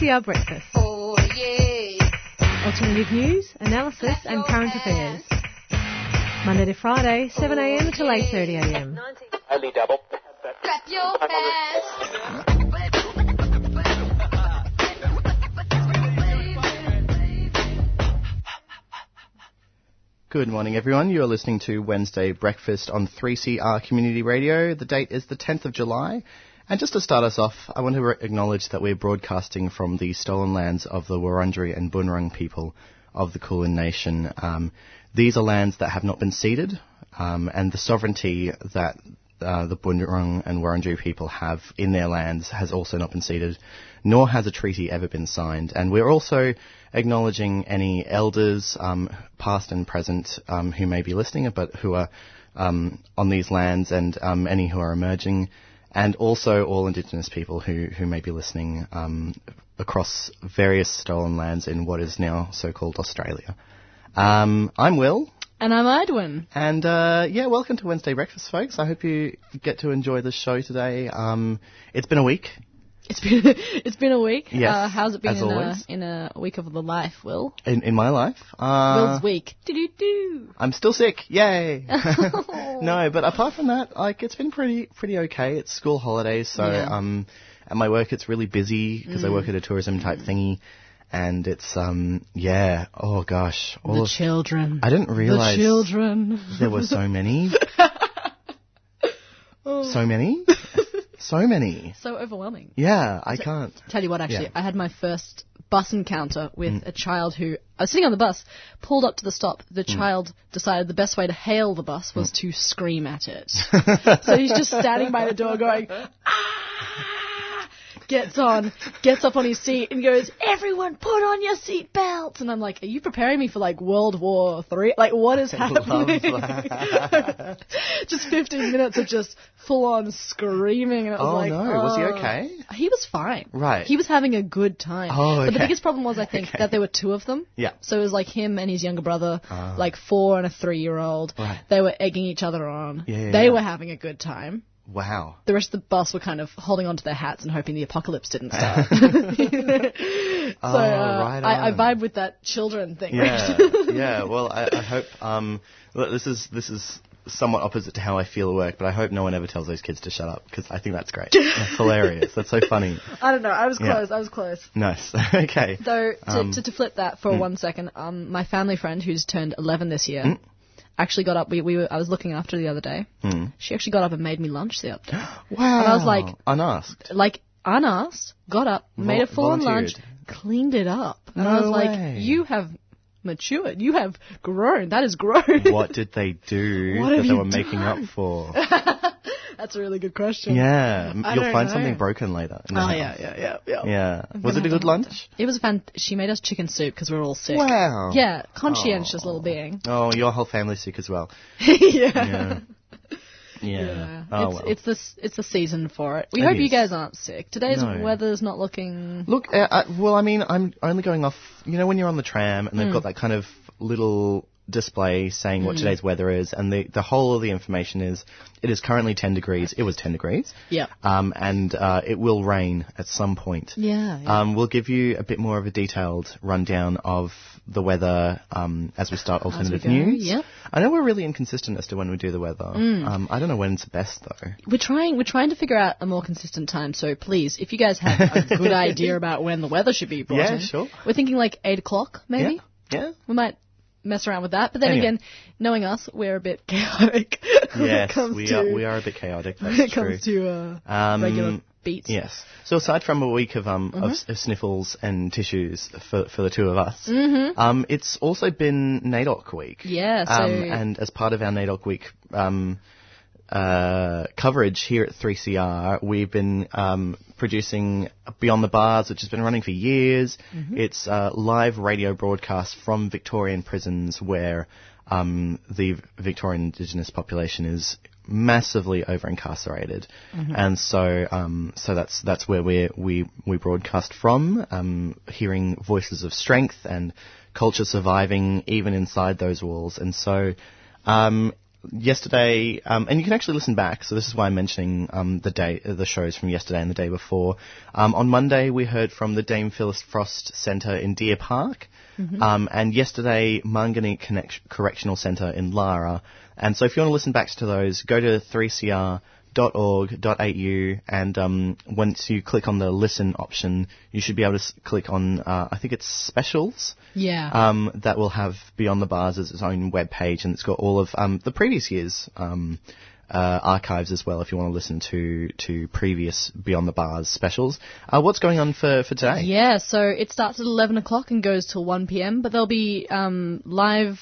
3CR Breakfast. Oh yeah. Alternative news, analysis and current affairs. Monday to Friday, 7am till 8.30am. Only double. Clap your hands. Good morning, everyone. You are listening to Wednesday Breakfast on 3CR Community Radio. The date is the 10th of July. And just to start us off, I want to re- acknowledge that we're broadcasting from the stolen lands of the Wurundjeri and Bunurong people of the Kulin Nation. Um, these are lands that have not been ceded, um, and the sovereignty that uh, the Bunurong and Wurundjeri people have in their lands has also not been ceded, nor has a treaty ever been signed. And we're also acknowledging any elders, um, past and present, um, who may be listening, but who are um, on these lands, and um, any who are emerging, and also all Indigenous people who, who may be listening um, across various stolen lands in what is now so-called Australia. Um, I'm Will. And I'm Edwin. And uh, yeah, welcome to Wednesday Breakfast, folks. I hope you get to enjoy the show today. Um, it's been a week. It's been it's been a week. Yes, uh, how's it been in a, in a week of the life, Will? In, in my life, uh, Will's week. Do do do. I'm still sick. Yay! no, but apart from that, like it's been pretty pretty okay. It's school holidays, so Yeah. Mm. um, at my work it's really busy because I work at a tourism type thingy, and it's um, yeah. Oh gosh, all The of children. I didn't realize The children. there were so many, so many, so many. So overwhelming. Yeah, I can't. Tell you what, actually, Yeah. Mm. I had my first bus encounter with a child who I was sitting on the bus, pulled up to the stop. The Mm. child decided the best way to hail the bus was to scream at it. so he's just standing by the door going, ah! Gets on, gets up on his seat and goes, everyone put on your seat belts. And I'm like, are you preparing me for like World War Three? Like what is happening? just 15 minutes of just full on screaming. And it was Oh like, no, was he oh. okay? He was fine. Right. He was having a good time. Oh, But the biggest problem was, I think, Okay. that there were two of them. Yeah. So it was like him and his younger brother, like four and a three year old. Ah. Right. They were egging each other on. Yeah, yeah, they yeah. were having a good time. Wow. The rest of the bus were kind of holding on to their hats and hoping the apocalypse didn't start. so Oh, uh, right I, I vibe with that children thing. Yeah, yeah. Well, I, I hope. Um, look, this is this is somewhat opposite to how I feel at work, but I hope no one ever tells those kids to shut up because I think that's great. That's hilarious. That's so funny. I don't know. I was Yeah. close. I was close. Nice. okay. Though to, Um, to, to flip that for one second, um, my family friend who's turned 11 this year actually got up. We, we were, I was looking after her the other day. Hmm. She actually got up and made me lunch the other day. Wow. And I was like- unasked. like unasked, got up, made a full on lunch, cleaned it up. And No I was way. like, you have matured. You have grown. That is grown. What did they do What that they were making up for? That's a really good question. Yeah, I you'll find know. something broken later. Oh house. yeah, yeah, yeah, yeah. Yeah. Was it a good lunch? It was a fan. She made us chicken soup because we were all sick. Wow. Yeah, conscientious little being. Oh, your whole family's sick as well. yeah. Yeah. Yeah. Yeah. Oh it's well. it's the it's the season for it. We It hope you guys aren't sick. Today's No. weather's not looking. Look, uh, uh, well, I mean, I'm only going off. You know, when you're on the tram and they've Hmm. got that kind of little display saying what today's weather is, and the the whole of the information is it is currently 10 degrees. It was 10 degrees. Yeah. Um, and uh, it will rain at some point. Yeah. yeah. Um, we'll give you a bit more of a detailed rundown of the weather um, as we start alternative go, news. yep. I know we're really inconsistent as to when we do the weather. Mm. Um, I don't know when's best though. we're trying we're trying to figure out a more consistent time. So please, if you guys have a good idea about when the weather should be brought Yeah, in, sure. We're thinking like eight o'clock, maybe. Yeah. Yeah. We might mess around with that. But then Anyway. again, knowing us, we're a bit chaotic. Yes, we are. We are a bit chaotic. When it true. comes to uh, Um, regular beats. Yes. So aside from a week of um Mm-hmm. of, of sniffles and tissues for for the two of us, mm-hmm. um, it's also been NAIDOC week. Yeah, so- Um, and as part of our NAIDOC week um, uh, coverage here at 3CR, we've been um, producing Beyond the Bars, which has been running for years. Mm-hmm. It's a live radio broadcast from Victorian prisons where um, the Victorian Indigenous population is massively over incarcerated, Mm-hmm. and so um, so that's that's where we we we broadcast from, um, hearing voices of strength and culture surviving even inside those walls, and so. Um, yesterday, um, and you can actually listen back. So this is why I'm mentioning um, the day, the shows from yesterday and the day before. Um, on Monday, we heard from the Dame Phyllis Frost Centre in Deer Park, um, and yesterday, Marngoneet Connect- Correctional Centre in Lara. And so, if you want to listen back to those, go to 3cr.org.au, and um, once you click on the listen option, you should be able to s- click on, uh, I think it's specials Yeah. um, that will have Beyond the Bars as its own web page, and it's got all of um, the previous year's um, uh, archives as well. If you want to listen to to previous Beyond the Bars specials, uh, what's going on for for today? Yeah, so it starts at 11 o'clock and goes till 1 p.m., but they'll be um, live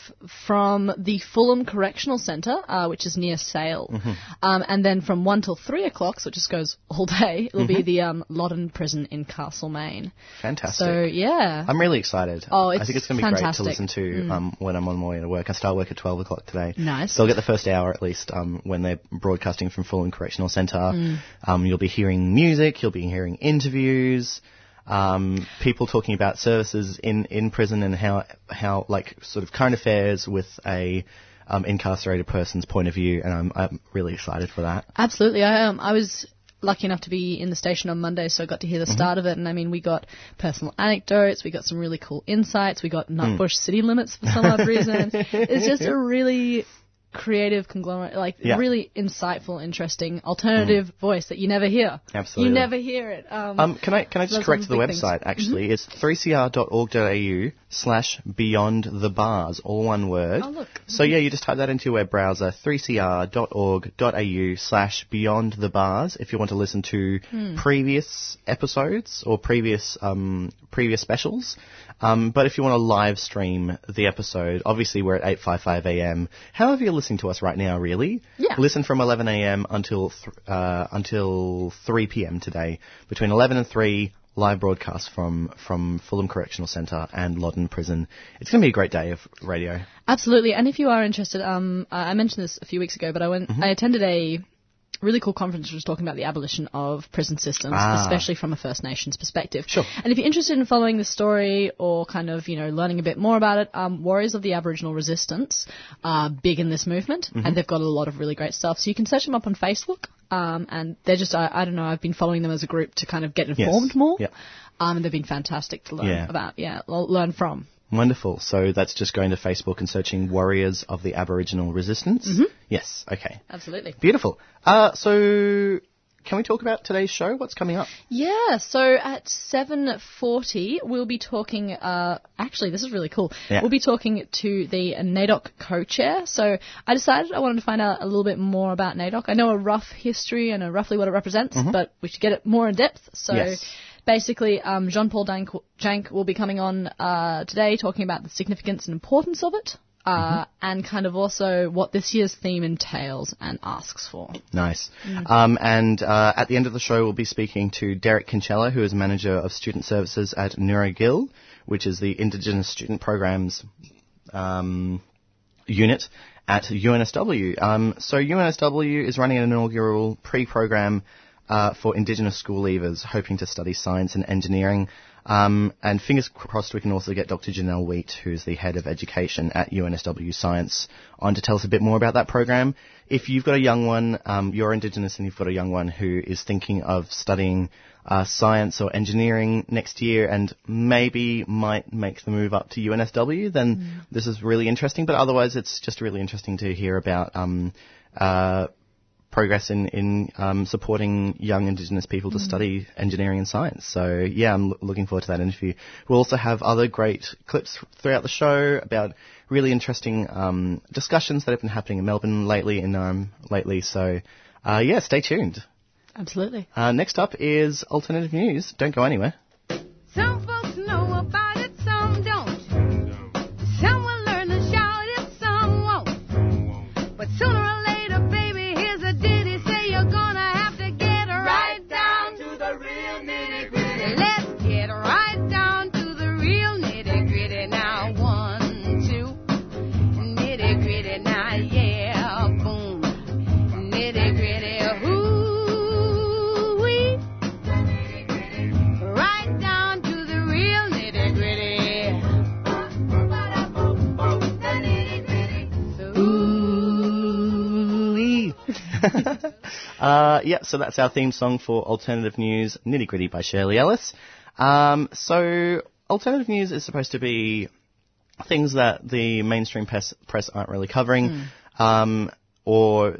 from the Fulham Correctional Centre, uh, which is near Sale. Mm-hmm. Um, and then from 1 till 3 o'clock, so it just goes all day, it'll Mm-hmm. be the um, Loddon Prison in Castlemaine. Fantastic. So, yeah. I'm really excited. Oh, I it's think it's going to be great to listen to um, when I'm on my way to work. I start work at 12 o'clock today. Nice. So I'll get the first hour at least um, when they're broadcasting from Fulham Correctional Centre. Mm. Um, you'll be hearing music, you'll be hearing interviews, um, people talking about services in, in prison and how, how, like, sort of current affairs with a um, incarcerated person's point of view, and I'm, I'm really excited for that. Absolutely. I um, I was lucky enough to be in the station on Monday, so I got to hear the start of it. And I mean, we got personal anecdotes, we got some really cool insights, we got Nutbush city limits for some odd reason. It's just a really creative conglomerate, like Yeah. really insightful, interesting, alternative voice that you never hear. Absolutely. You never hear it. Um, Um, can I can I just correct the big things. website? Actually, it's 3cr.org.au slash beyond the bars, all one word. Oh, look. So yeah, you just type that into your web browser, 3cr.org.au slash beyond the bars, if you want to listen to Hmm. previous episodes or previous um, previous specials. Um, but if you want to live stream the episode, obviously we're at 8:55 a.m. However, you're listening to us right now, really. Yeah. Listen from 11 a.m. until th- uh, until 3 p.m. today. Between 11 and 3, live broadcast from from Fulham Correctional Centre and Loddon Prison. It's going to be a great day of radio. Absolutely. And if you are interested, um, I mentioned this a few weeks ago, but I went, Mm-hmm. I attended a really cool conference which was talking about the abolition of prison systems, Ah. especially from a First Nations perspective. Sure. And if you're interested in following the story or kind of, you know, learning a bit more about it, um, Warriors of the Aboriginal Resistance are big in this movement, Mm-hmm. and they've got a lot of really great stuff. So you can search them up on Facebook. Um, and they're just, I, I don't know, I've been following them as a group to kind of get informed more. Yeah. Um, and they've been fantastic to learn Yeah. about, yeah, learn from. Wonderful. So that's just going to Facebook and searching Warriors of the Aboriginal Resistance. Mm-hmm. Yes. Okay. Absolutely. Beautiful. Uh, so can we talk about today's show? What's coming up? Yeah, so at 7.40 we'll be talking, uh, actually this is really cool, Yeah. we'll be talking to the NAIDOC co-chair. So I decided I wanted to find out a little bit more about NAIDOC. I know a rough history and a roughly what it represents, but we should get it more in depth. So Yes. Basically um, Jean-Paul Dank- Jank will be coming on uh, today talking about the significance and importance of it. Uh, And kind of also what this year's theme entails and asks for. Nice. Um, and uh, at the end of the show, we'll be speaking to Derek Kincella, who is manager of student services at Nura Gili, which is the Indigenous Student Programs um, unit at UNSW. Um, so UNSW is running an inaugural pre-program uh, for Indigenous school leavers hoping to study science and engineering. Um, and fingers crossed we can also get Dr. Janelle Wheat, who's the head of education at UNSW Science, on to tell us a bit more about that program. If you've got a young one, um, you're Indigenous and you've got a young one who is thinking of studying uh, science or engineering next year and maybe might make the move up to UNSW, then this is really interesting. But otherwise, it's just really interesting to hear about um, uh, progress in, in um, supporting young Indigenous people to study engineering and science. So, yeah, I'm loo- looking forward to that interview. We'll also have other great clips throughout the show about really interesting um, discussions that have been happening in Melbourne lately. In um, lately, so uh, yeah, stay tuned. Absolutely. Uh, next up is alternative news. Don't go anywhere. Uh, yeah, so that's our theme song for Alternative News, Nitty Gritty by Shirley Ellis. Um, so, alternative news is supposed to be things that the mainstream press, press aren't really covering, um, or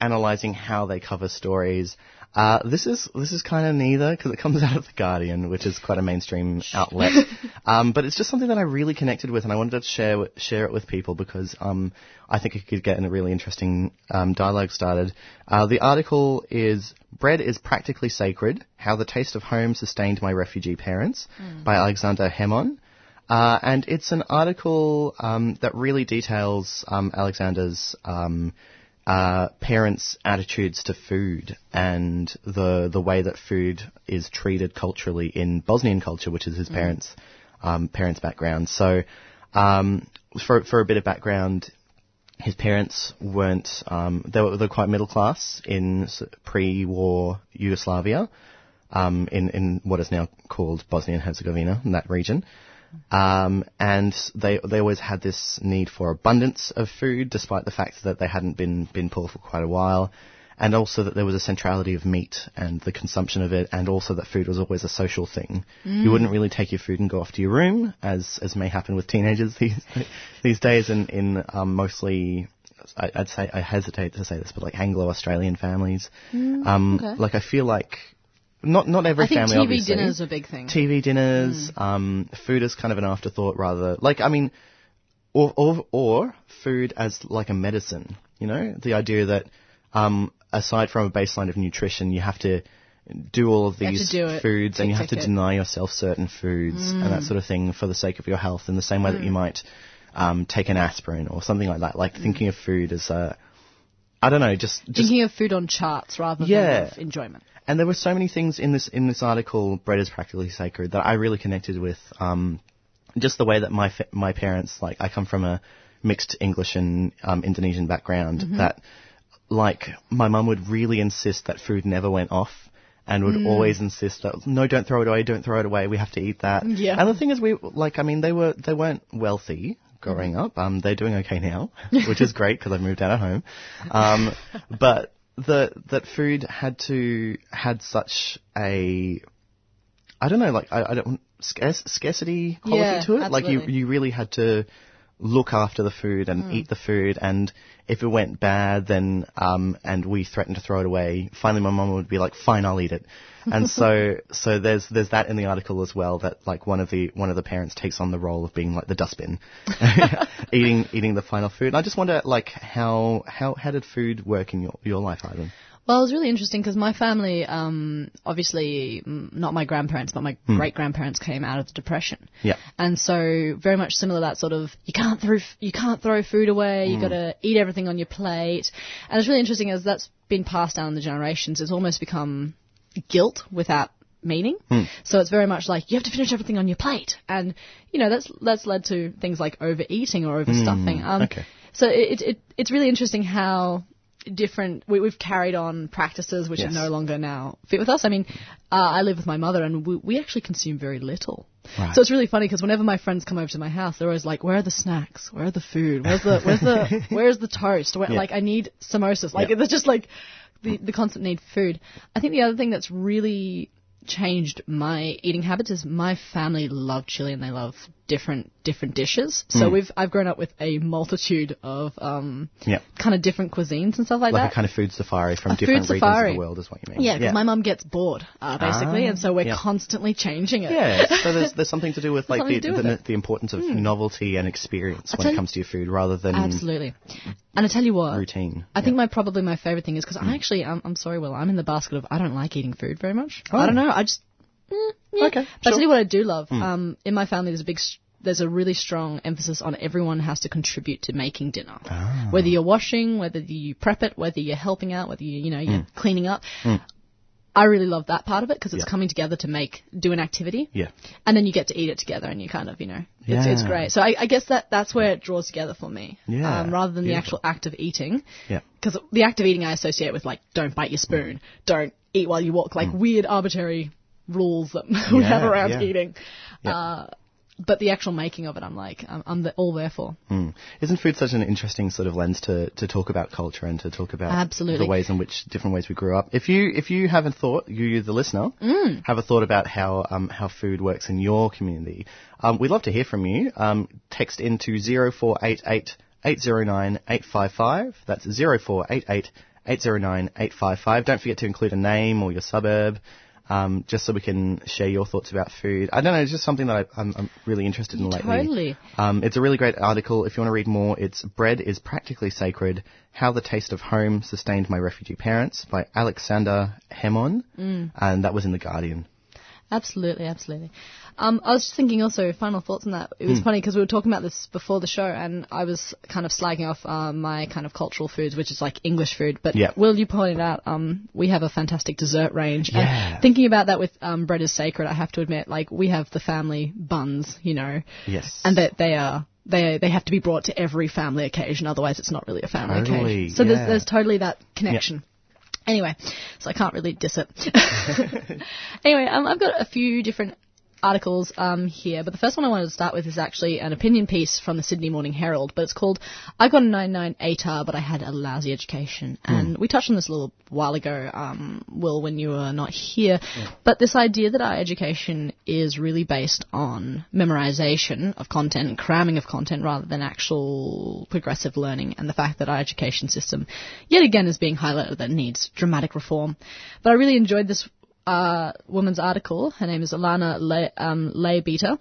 analysing how they cover stories. Uh, this is this is kind of neither because it comes out of the Guardian, which is quite a mainstream outlet. um, but it's just something that I really connected with, and I wanted to share share it with people because um, I think it could get in a really interesting um, dialogue started. Uh, the article is "Bread is practically sacred: How the taste of home sustained my refugee parents" by Aleksandar Hemon. Uh, and it's an article um, that really details um, Aleksandar's um, uh, parents' attitudes to food and the the way that food is treated culturally in Bosnian culture, which is his parents' um, parents' background. So, um, for for a bit of background, his parents weren't um, they were they're quite middle class in pre-war Yugoslavia, um, in in what is now called Bosnia and Herzegovina, in that region. Um, and they they always had this need for abundance of food, despite the fact that they hadn't been been poor for quite a while, and also that there was a centrality of meat and the consumption of it, and also that food was always a social thing. You wouldn't really take your food and go off to your room, as as may happen with teenagers these these days, in in um, mostly. I- I'd say I hesitate to say this, but like Anglo-Australian families, um, okay. like I feel like not not every I think family TV obviously. dinner's are a big thing. TV dinners, um, food is kind of an afterthought rather. Like, I mean, or, or, or food as like a medicine, you know? The idea that, um, aside from a baseline of nutrition, you have to do all of have to these it. foods and you have to tick. deny yourself certain foods and Mm. that sort of thing for the sake of your health in the same way that you might, um, take an aspirin or something like that. Like thinking of food as a, I don't know, just, just Thinking of food on charts rather Yeah. than of enjoyment. And there were so many things in this in this article, bread is practically sacred, that I really connected with. Um, just the way that my fa- my parents, like, I come from a mixed English and um, Indonesian background. That, like, my mum would really insist that food never went off. And would always insist that no, don't throw it away, don't throw it away. We have to eat that. Yeah. And the thing is, we like, I mean, they were they weren't wealthy growing up. Um, they're doing okay now, which is great because I've moved out of home. Um, but the that food had to had such a I don't know, like I, I don't scarce, scarcity quality Yeah, to it. Like you you really had to look after the food and Hmm. eat the food and if it went bad then um and we threatened to throw it away finally my mum would be like fine I'll eat it. And so so there's there's that in the article as well that like one of the one of the parents takes on the role of being like the dustbin eating eating the final food. And I just wonder like how how how did food work in your your life Ivan Well, it was really interesting because my family, um, obviously, mm, not my grandparents, but my great grandparents came out of the depression. Yeah. And so very much similar that sort of you can't throw you can't throw food away. You got to eat everything on your plate. And it's really interesting as that's been passed down the generations. It's almost become guilt without meaning. So it's very much like you have to finish everything on your plate, and you know that's that's led to things like overeating or overstuffing. Um, okay. So it, it it's really interesting how different we, we've carried on practices which Yes. are no longer now fit with us. I mean, uh, I live with my mother, and we, we actually consume very little. Right. So it's really funny because whenever my friends come over to my house, they're always like, "Where are the snacks? Where are the food? Where's the where's the where's the toast? Where, Yeah. Like I need samosas. Like Yeah. it's just like the the constant need for food. I think the other thing that's really changed my eating habits is my family love chili and they love different different dishes. So Hmm. we've I've grown up with a multitude of um yeah kind of different cuisines and stuff like, like that. Like a kind of food safari from A different regions of the world is what you mean yeah, because my mum gets bored, uh, basically, Ah, and so we're yeah. constantly changing it. Yeah, so there's there's something to do with like the do with the. Hmm. importance of novelty and experience I when it comes to your food rather than Absolutely. And I tell you what, routine. I think my probably my favorite thing is because Hmm. I actually I'm, I'm sorry, Will, I'm in the basket of I don't like eating food very much. Oh. I don't know. I just eh, yeah. Okay, tell sure. you what I do love. Um, in my family, there's a big there's a really strong emphasis on everyone has to contribute to making dinner. Ah. Whether you're washing, whether you prep it, whether you're helping out, whether you you know you're cleaning up. I really love that part of it because it's. Yeah. coming together to make do an activity Yeah, and then you get to eat it together and you kind of you know it's, it's great so I, I guess that that's where it draws together for me Yeah, um, rather than the actual act of eating yeah, because the act of eating I associate with like don't bite your spoon don't eat while you walk like weird arbitrary rules that we. Yeah, have around yeah. eating Yeah. uh, but the actual making of it, I'm like, I'm, I'm the, all there for. Mm. Isn't food such an interesting sort of lens to, to talk about culture and to talk about Absolutely. the ways in which different ways we grew up? If you if you haven't thought, you the listener, Mm. have a thought about how um, how food works in your community, um, we'd love to hear from you. Um, text into zero four eight eight eight zero nine eight five five. That's zero four eight eight eight zero nine eight five five. Don't forget to include a name or your suburb. Um, just so we can share your thoughts about food. I don't know, it's just something that I, I'm, I'm really interested in lately. Totally. Um, it's a really great article. If you want to read more, it's Bread is Practically Sacred How the Taste of Home Sustained My Refugee Parents by Aleksandar Hemon. Mm. And that was in The Guardian. Absolutely, absolutely. Um, I was just thinking also, final thoughts on that. It was funny because we were talking about this before the show, and I was kind of slagging off uh, my kind of cultural foods, which is like English food. But Yeah. Will, you pointed out um, we have a fantastic dessert range. Yeah. And thinking about that with um, bread is sacred, I have to admit, like we have the family buns, you know, Yes. and that they are. They, they have to be brought to every family occasion, otherwise it's not really a family Totally, occasion. So yeah. there's, there's totally that connection. Anyway, so I can't really diss it. anyway, um, I've got a few different articles um, here, but the first one I wanted to start with is actually an opinion piece from the Sydney Morning Herald, but it's called I Got a 99 ATAR, but I had a lousy education. And we touched on this a little while ago, um, Will, when you were not here, but this idea that our education is really based on memorization of content and cramming of content rather than actual progressive learning, and the fact that our education system, yet again, is being highlighted that needs dramatic reform. But I really enjoyed this uh, woman's article. Her name is Alana Le- um, Leibeta.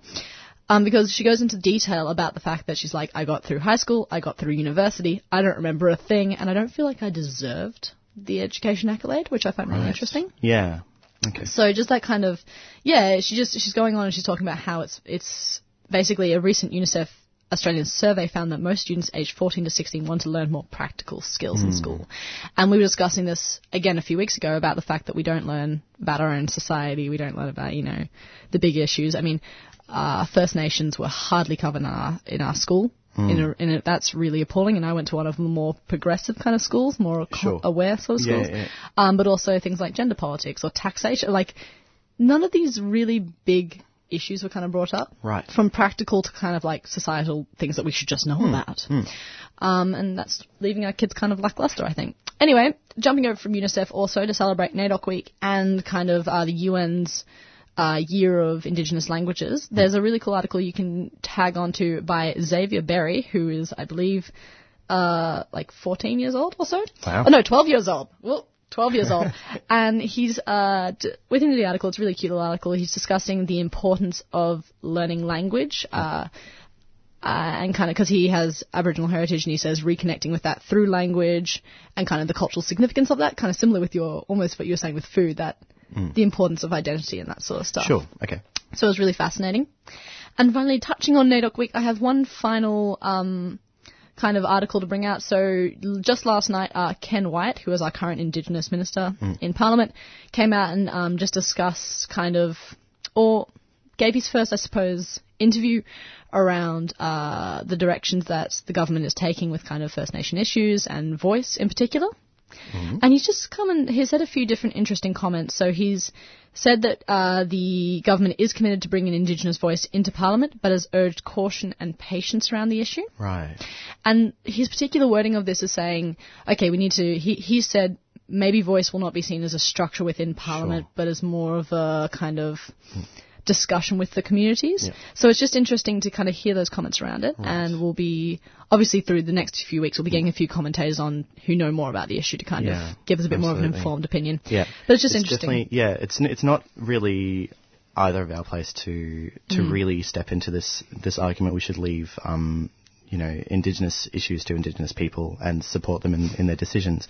Um, because she goes into detail about the fact that she's like, I got through high school, I got through university, I don't remember a thing, and I don't feel like I deserved the education accolade, which I find really interesting. Yeah. Okay. So just that kind of, yeah, she just she's going on and she's talking about how it's it's basically a recent UNICEF Australian survey found that most students aged 14 to 16 want to learn more practical skills in school. And we were discussing this again a few weeks ago about the fact that we don't learn about our own society, we don't learn about, you know, the big issues. I mean, uh, First Nations were hardly covered in our, in our school. In a, in a, that's really appalling, and I went to one of the more progressive kind of schools, more Sure. aware sort of Yeah, schools. yeah. Um, but also things like gender politics or taxation. Like, none of these really big issues were kind of brought up. Right. From practical to kind of like societal things that we should just know Hmm. about. Um, and that's leaving our kids kind of lackluster, I think. Anyway, jumping over from UNICEF also to celebrate NAIDOC Week and kind of uh, the UN's uh, Year of Indigenous Languages, there's a really cool article you can tag onto by Xavier Berry, who is, I believe, uh, like 14 years old or so. Wow. Oh, no, 12 years old. Well, 12 years old. and he's, uh, d- within the article, it's a really cute little article, he's discussing the importance of learning language, uh, uh, and kind of because he has Aboriginal heritage and he says reconnecting with that through language and kind of the cultural significance of that, kind of similar with your, almost what you were saying with food, that the importance of identity and that sort of stuff. Sure. Okay. So it was really fascinating. And finally, touching on NAIDOC Week, I have one final um, kind of article to bring out. So just last night, uh, Ken Wyatt, who is our current Indigenous Minister in Parliament, came out and um, just discussed kind of, or gave his first, I suppose, interview around uh, the directions that the government is taking with kind of First Nation issues and voice in particular. And he's just come and he's had a few different interesting comments. So he's said that uh, the government is committed to bringing Indigenous voice into Parliament, but has urged caution and patience around the issue. Right. And his particular wording of this is saying, okay, we need to. He he said maybe voice will not be seen as a structure within Parliament, but as more of a kind of discussion with the communities. Yeah. So it's just interesting to kind of hear those comments around it, and we'll be obviously through the next few weeks we'll be getting a few commentators on who know more about the issue to kind Yeah, of give us a bit more of an informed opinion. Yeah. But it's just interesting. Yeah, it's n- it's not really either of our place to to Mm. really step into this this argument. We should leave, um, you know, Indigenous issues to Indigenous people and support them in, in their decisions.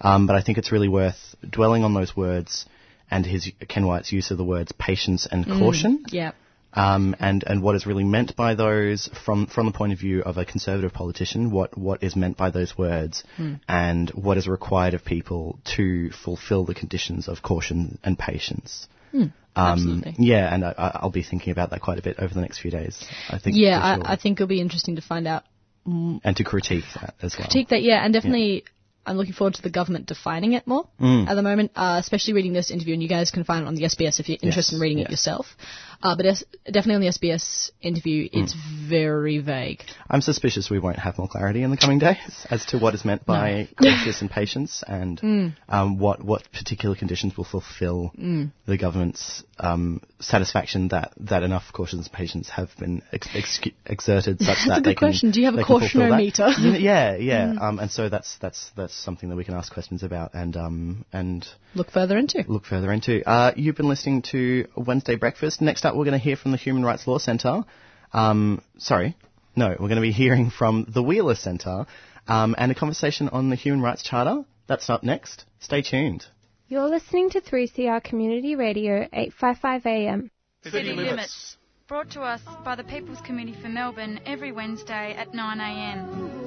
Um, but I think it's really worth dwelling on those words and his Ken Wyatt's use of the words patience and Mm. caution. Yeah. um, and and what is really meant by those from from the point of view of a conservative politician, what what is meant by those words, and what is required of people to fulfil the conditions of caution and patience. Um, absolutely. Yeah, and I, I- I'll be thinking about that quite a bit over the next few days. I think. Yeah, sure. I, I think it'll be interesting to find out and to critique that as well. critique that, yeah, and definitely I'm looking forward to the government defining it more Mm. at the moment, uh, especially reading this interview, and you guys can find it on the SBS if you're interested in reading yes. it yourself. Uh, but es- definitely on the SBS interview, it's Mm. very vague. I'm suspicious we won't have more clarity in the coming days as to what is meant by cautious and patience and Mm. um, what what particular conditions will fulfil Mm. the government's um, satisfaction that, that enough cautious and patience have been ex- ex- exerted such That's that a good they can, question. Do you have a fulfill cautionometer? yeah, yeah. Mm. Um, and so that's that's that's something that we can ask questions about and um, and Look further into. look further into. Uh, you've been listening to Wednesday Breakfast. Next up, we're going to hear from the Human Rights Law Centre. Um, sorry, no, we're going to be hearing from the Wheeler Centre um, and a conversation on the Human Rights Charter. That's up next. Stay tuned. You're listening to 3CR Community Radio 855 AM. City Limits. Brought to us by the People's Committee for Melbourne every Wednesday at 9am.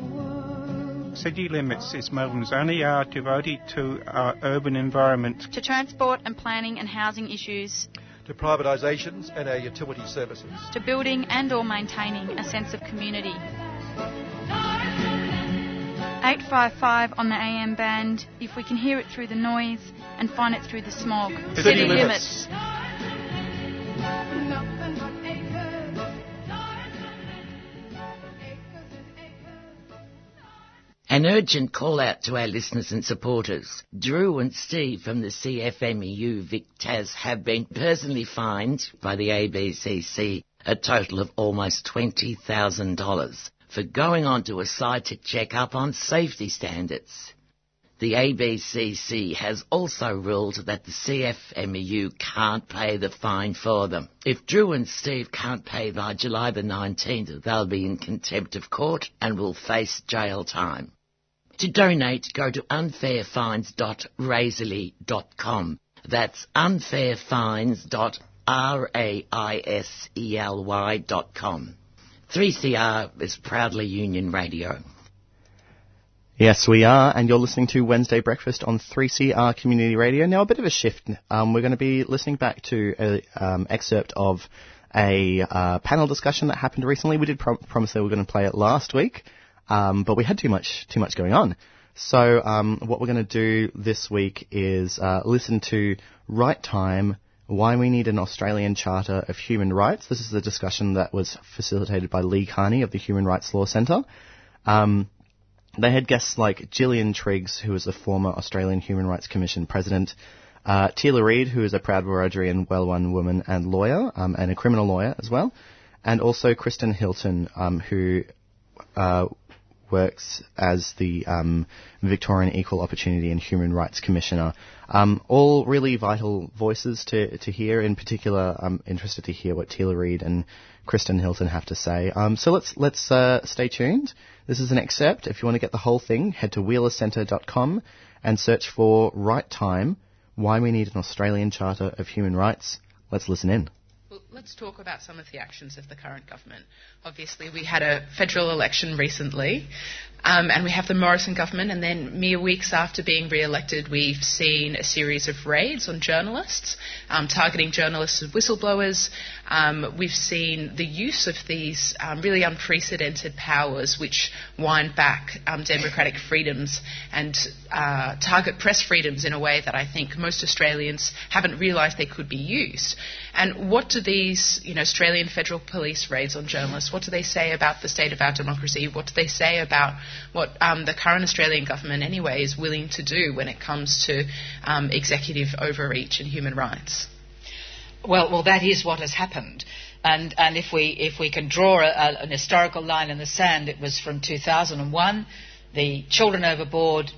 City Limits is Melbourne's only hour devoted to our urban environment. To transport and planning and housing issues, to privatisations and our utility services. to building and or maintaining a sense of community. 855 on the AM band if we can hear it through the noise and find it through the smog. City Limits. An urgent call out to our listeners and supporters. Drew and Steve from the CFMEU VicTAS have been personally fined by the ABCC a total of almost $20,000 for going onto a site to check up on safety standards. The ABCC has also ruled that the CFMEU can't pay the fine for them. If Drew and Steve can't pay by July the 19th, they'll be in contempt of court and will face jail time. To donate, go to unfairfines.raisely.com. That's unfairfines.raisely.com. 3CR is proudly Union Radio. Yes, we are, and you're listening to Wednesday Breakfast on 3CR Community Radio. Now, a bit of a shift. Um, we're going to be listening back to an um, excerpt of a uh, panel discussion that happened recently. We did pro- promise that we were going to play it last week, um, but we had too much too much going on. So, um, what we're going to do this week is uh, listen to Right Time. Why we need an Australian Charter of Human Rights. This is a discussion that was facilitated by Lee Carnie of the Human Rights Law Centre. Um, they had guests like Gillian Triggs, who is the former Australian Human Rights Commission president, uh, Reid, who is a proud Wiradjuri Wailwan woman and lawyer, um, and a criminal lawyer as well, and also Kristen Hilton, um, who uh, works as the um, Victorian Equal Opportunity and Human Rights Commissioner. Um, all really vital voices to, to hear. In particular, I'm interested to hear what Teela Reid and Kristen Hilton have to say. Um, so let's let's uh, stay tuned. This is an excerpt. If you want to get the whole thing, head to wheelercentre.com and search for Right Time: Why We Need an Australian Charter of Human Rights. Let's listen in. Let's talk about some of the actions of the current government. Obviously, we had a federal election recently, um, and we have the Morrison government, and then mere weeks after being re elected, we've seen a series of raids on journalists, um, targeting journalists and whistleblowers. Um, we've seen the use of these um, really unprecedented powers which wind back um, democratic freedoms and uh, target press freedoms in a way that I think most Australians haven't realised they could be used. And what do these, you know, Australian Federal Police raids on journalists, what do they say about the state of our democracy? What do they say about what um, the current Australian government, anyway, is willing to do when it comes to um, executive overreach and human rights? Well, well, that is what has happened. And, and if, we, if we can draw a, a, an historical line in the sand, it was from 2001, the Children Overboard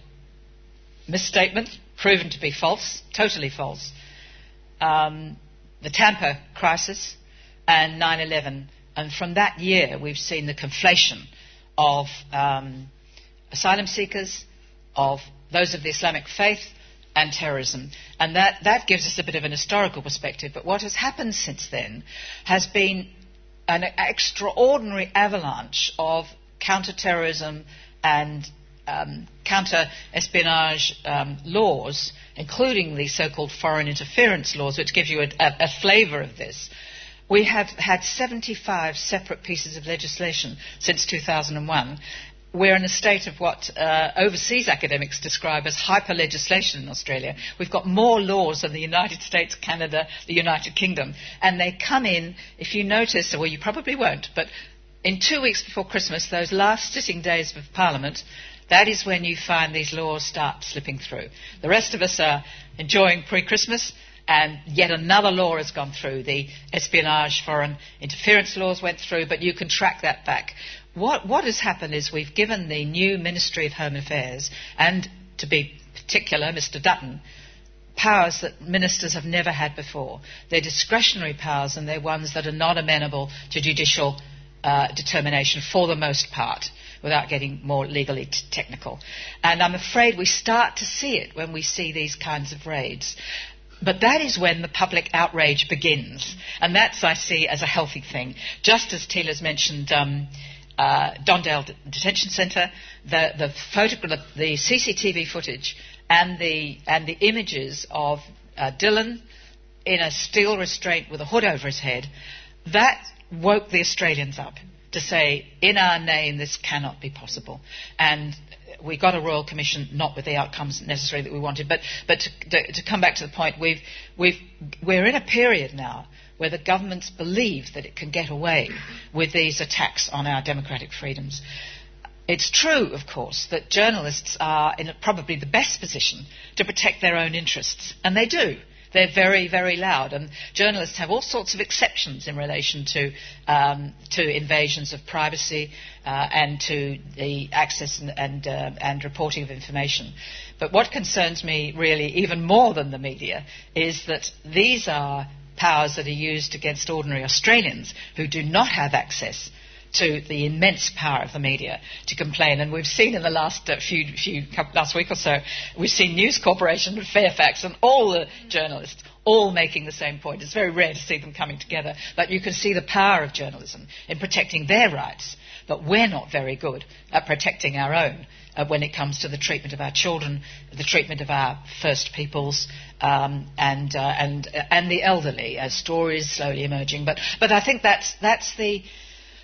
misstatement, proven to be false, totally false, um, the Tampa crisis, and 9 11. And from that year, we've seen the conflation of um, asylum seekers, of those of the Islamic faith, and terrorism. And that, that gives us a bit of an historical perspective. But what has happened since then has been an extraordinary avalanche of counter-terrorism and um, counter-espionage um, laws, including the so-called foreign interference laws, which gives you a, a, a flavour of this. We have had 75 separate pieces of legislation since 2001 we're in a state of what uh, overseas academics describe as hyper legislation in Australia. We've got more laws than the United States, Canada, the United Kingdom. And they come in, if you notice, well, you probably won't, but in two weeks before Christmas, those last sitting days of Parliament, that is when you find these laws start slipping through. The rest of us are enjoying pre Christmas, and yet another law has gone through. The espionage, foreign interference laws went through, but you can track that back. What, what has happened is we've given the new Ministry of Home Affairs, and to be particular, Mr. Dutton, powers that ministers have never had before. They're discretionary powers, and they're ones that are not amenable to judicial uh, determination for the most part without getting more legally t- technical. And I'm afraid we start to see it when we see these kinds of raids. But that is when the public outrage begins. And that's, I see, as a healthy thing. Just as Teela's mentioned um, uh, Don Dale D- Detention Centre, the, the, the CCTV footage and the, and the images of uh, Dylan in a steel restraint with a hood over his head, that woke the Australians up to say, in our name, this cannot be possible. And we got a royal commission, not with the outcomes necessarily that we wanted. But, but to, to come back to the point, we've, we've, we're in a period now where the governments believe that it can get away with these attacks on our democratic freedoms. It's true, of course, that journalists are in probably the best position to protect their own interests, and they do. They're very, very loud, and journalists have all sorts of exceptions in relation to, um, to invasions of privacy uh, and to the access and, and, uh, and reporting of information. But what concerns me really even more than the media is that these are powers that are used against ordinary Australians who do not have access to the immense power of the media to complain. And we've seen in the last uh, few, few last week or so, we've seen News Corporation and Fairfax and all the journalists all making the same point. It's very rare to see them coming together, but you can see the power of journalism in protecting their rights. But we're not very good at protecting our own uh, when it comes to the treatment of our children, the treatment of our First Peoples, um, and, uh, and, uh, and the elderly, as stories slowly emerging. But, but I think that's, that's the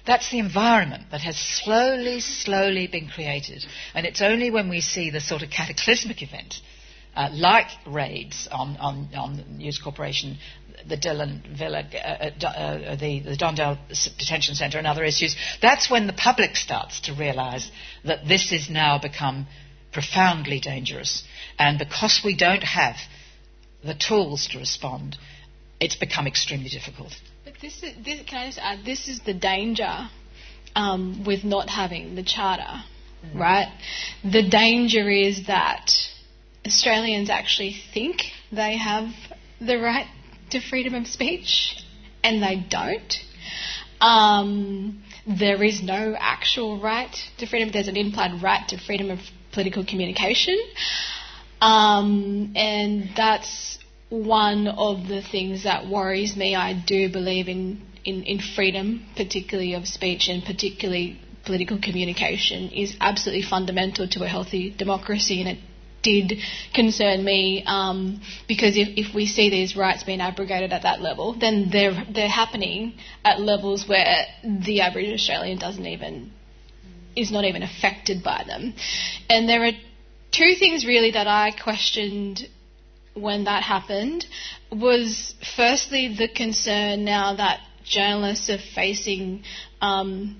that's the environment that has slowly, slowly been created. And it's only when we see the sort of cataclysmic event, uh, like raids on, on, on News Corporation, the Dylan Voller, uh, uh, uh the, the Don Dale Detention Centre, and other issues, that's when the public starts to realise that this has now become profoundly dangerous. And because we don't have the tools to respond, it's become extremely difficult. This is, this, can I just add, this is the danger um, with not having the charter, mm. right? The danger is that Australians actually think they have the right to freedom of speech, and they don't. Um, there is no actual right to freedom. There's an implied right to freedom of political communication. Um, and that's one of the things that worries me. I do believe in, in, in freedom, particularly of speech and particularly political communication, is absolutely fundamental to a healthy democracy, and it did concern me um, because if, if we see these rights being abrogated at that level, then they're they're happening at levels where the average Australian doesn't even is not even affected by them, and there are two things really that I questioned when that happened was firstly the concern now that journalists are facing um,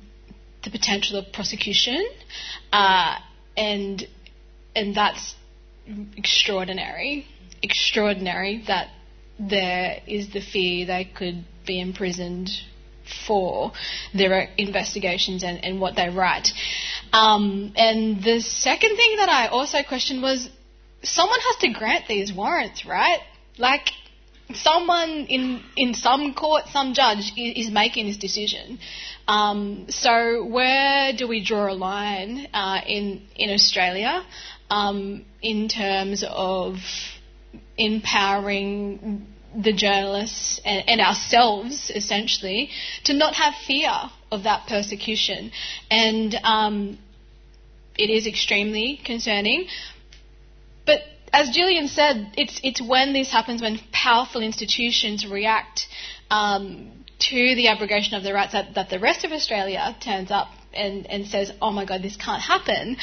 the potential of prosecution, uh, and and that's extraordinary, extraordinary that there is the fear they could be imprisoned for their investigations and, and what they write. Um, and the second thing that I also questioned was someone has to grant these warrants, right? Like, someone in in some court, some judge is, is making this decision. Um, so where do we draw a line uh, in in Australia um, in terms of empowering the journalists and, and, ourselves essentially to not have fear of that persecution and um, it is extremely concerning as Gillian said, it's, it's when this happens, when powerful institutions react um, to the abrogation of the rights, that, that the rest of Australia turns up and, and says, oh my god, this can't happen.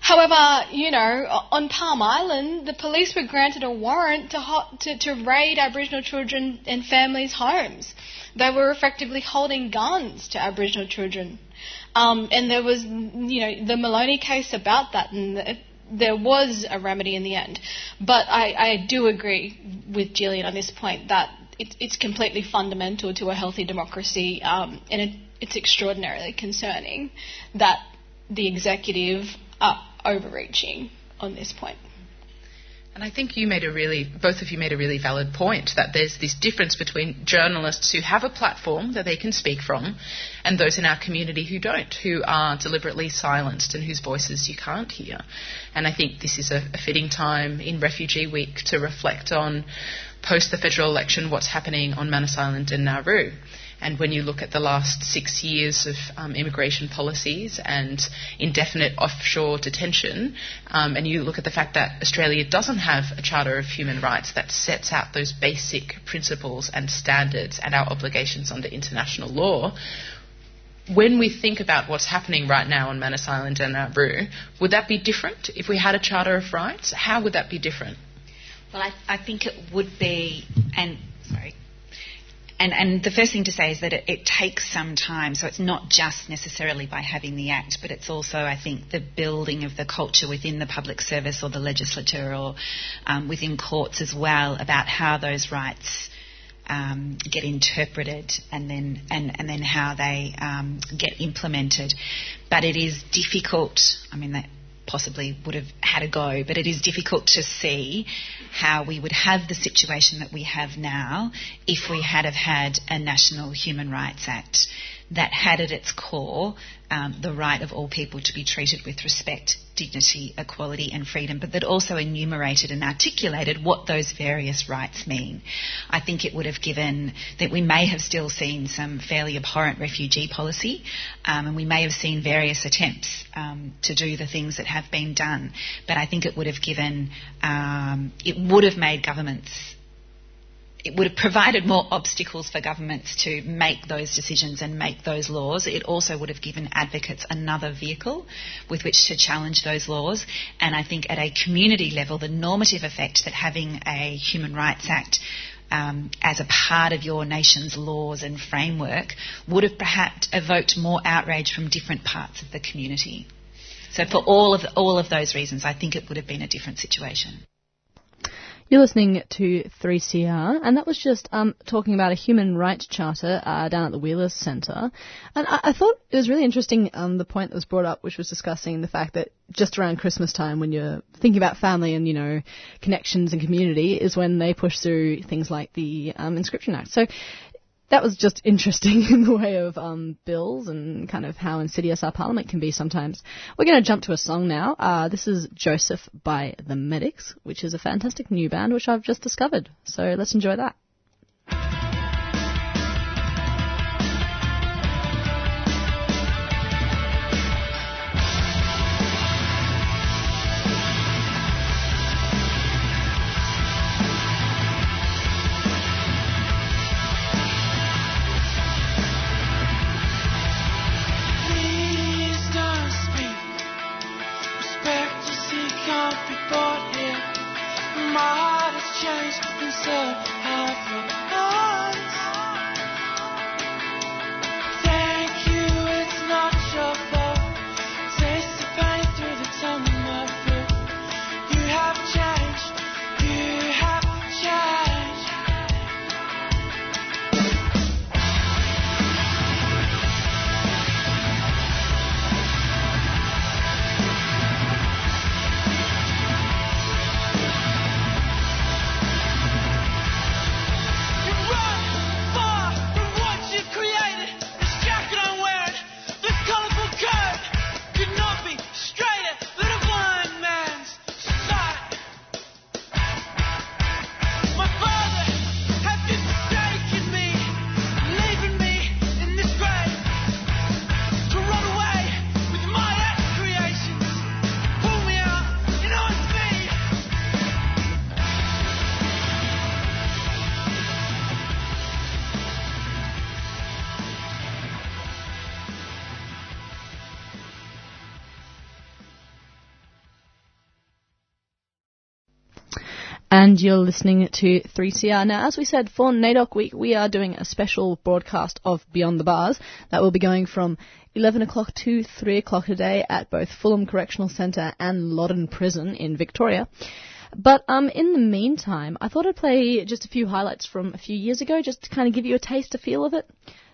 However, you know, on Palm Island, the police were granted a warrant to, ho- to, to raid Aboriginal children and families' homes. They were effectively holding guns to Aboriginal children. Um, and there was, you know, the Maloney case about that, and there was a remedy in the end. But I, I do agree with Gillian on this point that it, it's completely fundamental to a healthy democracy, um, and it, it's extraordinarily concerning that the executive are overreaching on this point. And I think you made a really, both of you made a really valid point that there's this difference between journalists who have a platform that they can speak from and those in our community who don't, who are deliberately silenced and whose voices you can't hear. And I think this is a, a fitting time in Refugee Week to reflect on, post the federal election, what's happening on Manus Island and Nauru. And when you look at the last six years of um, immigration policies and indefinite offshore detention, um, and you look at the fact that Australia doesn't have a Charter of Human Rights that sets out those basic principles and standards and our obligations under international law, when we think about what's happening right now on Manus Island and Nauru, would that be different if we had a Charter of Rights? How would that be different? Well, I, I think it would be, and sorry, and, and the first thing to say is that it, it, takes some time, so it's not just necessarily by having the act, but it's also, I think, the building of the culture within the public service or the legislature or um, within courts as well about how those rights um, get interpreted and then and, and then how they um, get implemented. But it is difficult. I mean, that possibly would have had a go, but it is difficult to see how we would have the situation that we have now if we had have had a National Human Rights Act that had at its core um, the right of all people to be treated with respect, dignity, equality, and freedom, but that also enumerated and articulated what those various rights mean. I think it would have given that we may have still seen some fairly abhorrent refugee policy, um, and we may have seen various attempts um, to do the things that have been done, but I think it would have given, um, it would have made governments it would have provided more obstacles for governments to make those decisions and make those laws. It also would have given advocates another vehicle with which to challenge those laws. And I think at a community level, the normative effect that having a Human Rights Act um, as a part of your nation's laws and framework would have perhaps evoked more outrage from different parts of the community. So for all of all of those reasons, I think it would have been a different situation. You're listening to 3CR, and that was just um, talking about a human rights charter uh, down at the Wheelers Centre. And I, I, thought it was really interesting um, the point that was brought up, which was discussing the fact that just around Christmas time, when you're thinking about family and you know connections and community, is when they push through things like the um, Encryption Act. So that was just interesting in the way of um, bills and kind of how insidious our parliament can be sometimes. We're going to jump to a song now. Uh, this is Joseph by the Medics, which is a fantastic new band which I've just discovered. So let's enjoy that. And you're listening to 3CR. Now, as we said, for NAIDOC Week, we are doing a special broadcast of Beyond the Bars that will be going from 11 o'clock to 3 o'clock today at both Fulham Correctional Centre and Loddon Prison in Victoria. But um, in the meantime, I thought I'd play just a few highlights from a few years ago, just to kind of give you a taste, a feel of it.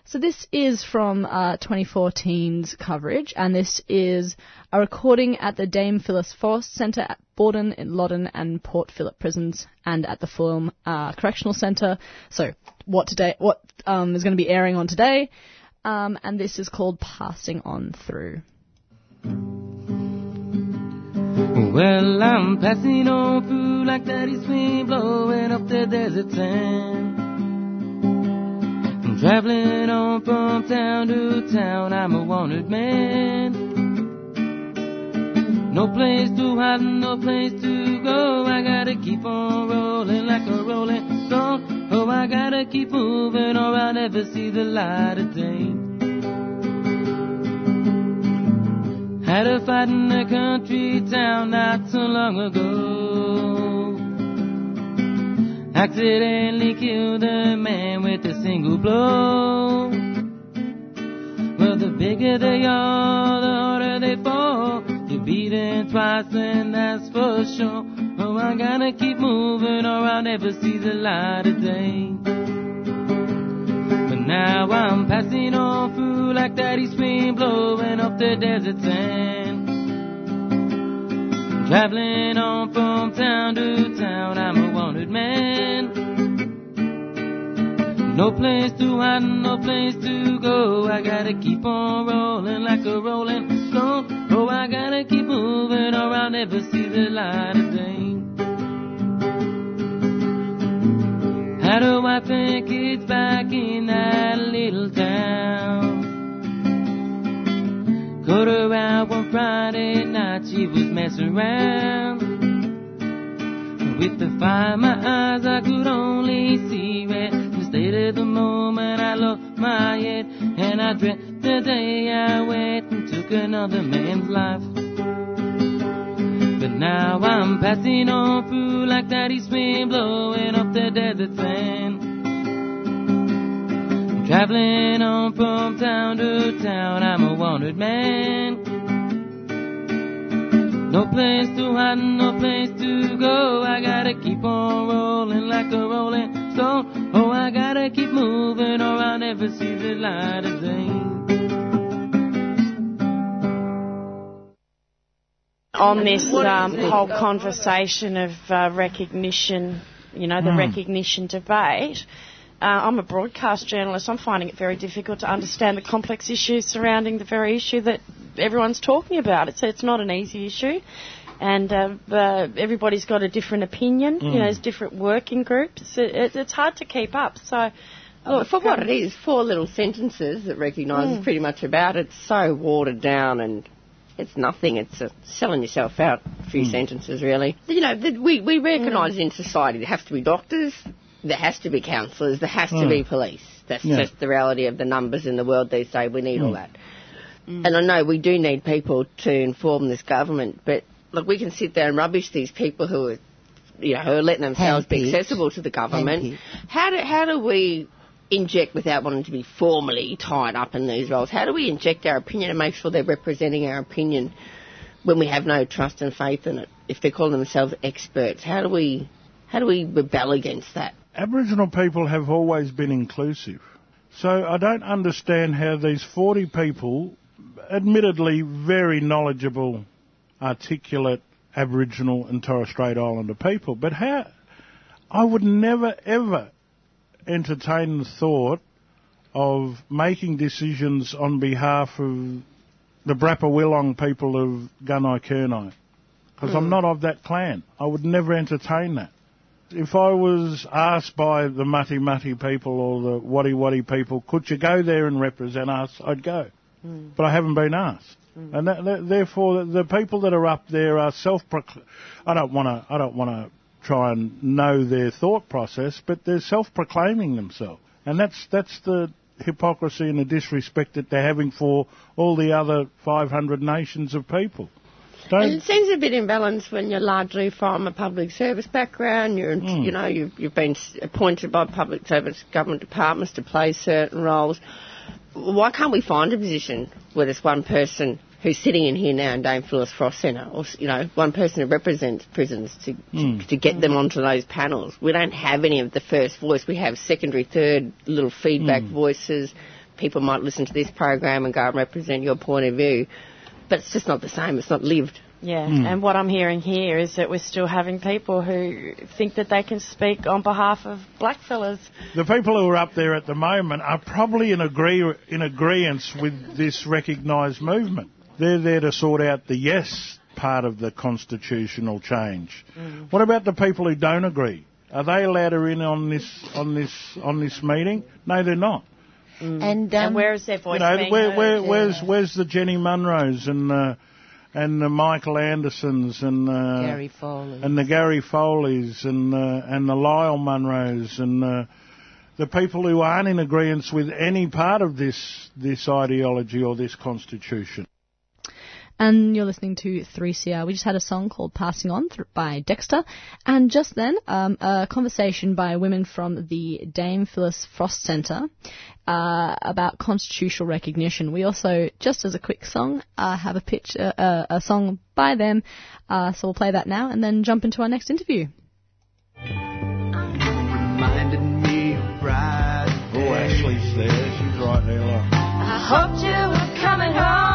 So this is from uh, 2014's coverage, and this is a recording at the Dame Phyllis Frost Centre at Barwon, Loddon, and Port Phillip prisons, and at the Fulham uh, Correctional Centre. So what today? What um, is going to be airing on today? Um, and this is called Passing On Through. Well, I'm passing on through like that east wind blowing up the desert sand. Traveling on from town to town, I'm a wanted man. No place to hide, no place to go. I gotta keep on rolling like a rolling stone. Oh, I gotta keep moving or I'll never see the light of day. Had a fight in a country town not so long ago. Accidentally killed a man with a single blow. Well, the bigger they are, the harder they fall. You're beaten twice, and that's for sure. Oh, I gotta keep moving, or I'll never see the light of day. But now I'm passing on through like that east wind blowing up the desert sand. Traveling on from town to town, I'm a wanted man. No place to hide, no place to go. I gotta keep on rolling like a rolling stone. Oh, I gotta keep moving or I'll never see the light of day. How do I and kids back in that little town. Caught her out one Friday night, she was messing around. With the fire in my eyes, I could only see red. Instead of the moment, I lost my head, and I dread the day I went and took another man's life. But now I'm passing on through like east wind blowing up the desert sand. Traveling on from town to town, I'm a wanted man. No place to hide, no place to go. I gotta keep on rolling like a rolling stone. Oh, I gotta keep moving or I'll never see the light of day. on this um, whole conversation of uh, recognition, you know, the Mm. recognition debate. Uh, I'm a broadcast journalist. I'm finding it very difficult to understand the complex issues surrounding the very issue that everyone's talking about. It's it's not an easy issue, and uh, uh, everybody's got a different opinion. You Mm. know, there's different working groups. It, it, it's hard to keep up. So. Well, for what it is, four little sentences that recognises Mm. pretty much about it. So watered down and it's nothing. It's uh selling yourself out. A few sentences, really. You know, th- we we recognise in society there have to be doctors, there has to be counsellors, there has to Mm. be police. That's Yeah. just the reality of the numbers in the world these days. We need all Mm. that. And I know we do need people to inform this government, but look, we can sit there and rubbish these people who are, you know, who are letting themselves be accessible to the government. Handpicked. How do how do we inject without wanting to be formally tied up in these roles? How do we inject our opinion and make sure they're representing our opinion when we have no trust and faith in it? If they're calling themselves experts, how do we how do we rebel against that? Aboriginal people have always been inclusive. So I don't understand how these 40 people, admittedly very knowledgeable, articulate Aboriginal and Torres Strait Islander people, but how, I would never ever entertain the thought of making decisions on behalf of the Brappa Willong people of Gunai Kurnai. Because I'm Mm. not of that clan. I would never entertain that. If I was asked by the Mutti Mutti people or the Wadi Wadi people, could you go there and represent us, I'd go. Hmm. But I haven't been asked. Hmm. And that, that, therefore, the, the people that are up there are self I don't want to. I don't want to try and know their thought process, but they're self-proclaiming themselves, and that's that's the hypocrisy and the disrespect that they're having for all the other 500 nations of people. Don't- And it seems a bit imbalanced when you're largely from a public service background. You're, Hmm. you know, you've, you've been appointed by public service government departments to play certain roles. Why can't we find a position where there's one person who's sitting in here now in Dame Phyllis Frost Centre, or you know, one person who represents prisons to Hmm. to get them onto those panels? We don't have any of the first voice. We have secondary, third, little feedback Hmm. voices. People might listen to this program and go and represent your point of view, but it's just not the same. It's not lived. Yeah, Hmm. and what I'm hearing here is that we're still having people who think that they can speak on behalf of blackfellas. The people who are up there at the moment are probably in agree in agreement with this recognised movement. They're there to sort out the yes part of the constitutional change. What about the people who don't agree? Are they allowed to in on this on this on this meeting? No, they're not. And, and where is their voice You know, being where, heard? where, where's where's the Jenny Munros and uh, and the Michael Andersons and uh, Gary Foley. and the Gary Foleys and uh, and the Lyle Munros and uh, the people who aren't in agreement with any part of this this ideology or this constitution. And you're listening to 3CR. We just had a song called Passing On th- by Dexter. And just then, um, a conversation by women from the Dame Phyllis Frost Centre uh, about constitutional recognition. We also, just as a quick song, uh, have a pitch, uh, uh, a song by them. Uh, so we'll play that now and then jump into our next interview. reminded me of bride. Oh, Ashley's there. She's right there. I hoped you were coming home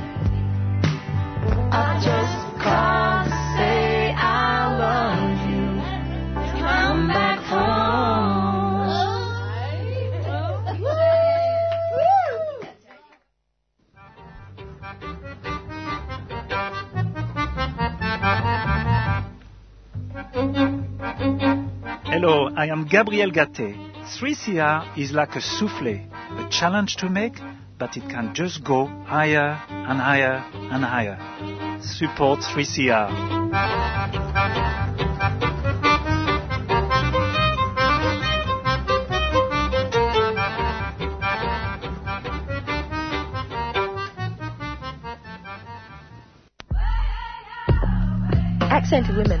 Hello, I am Gabriel Gaté. 3CR is like a souffle, a challenge to make, but it can just go higher and higher and higher. Support 3CR. Accent women.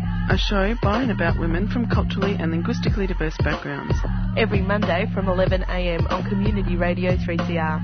A show by and about women from culturally and linguistically diverse backgrounds. Every Monday from 11am on Community Radio 3CR.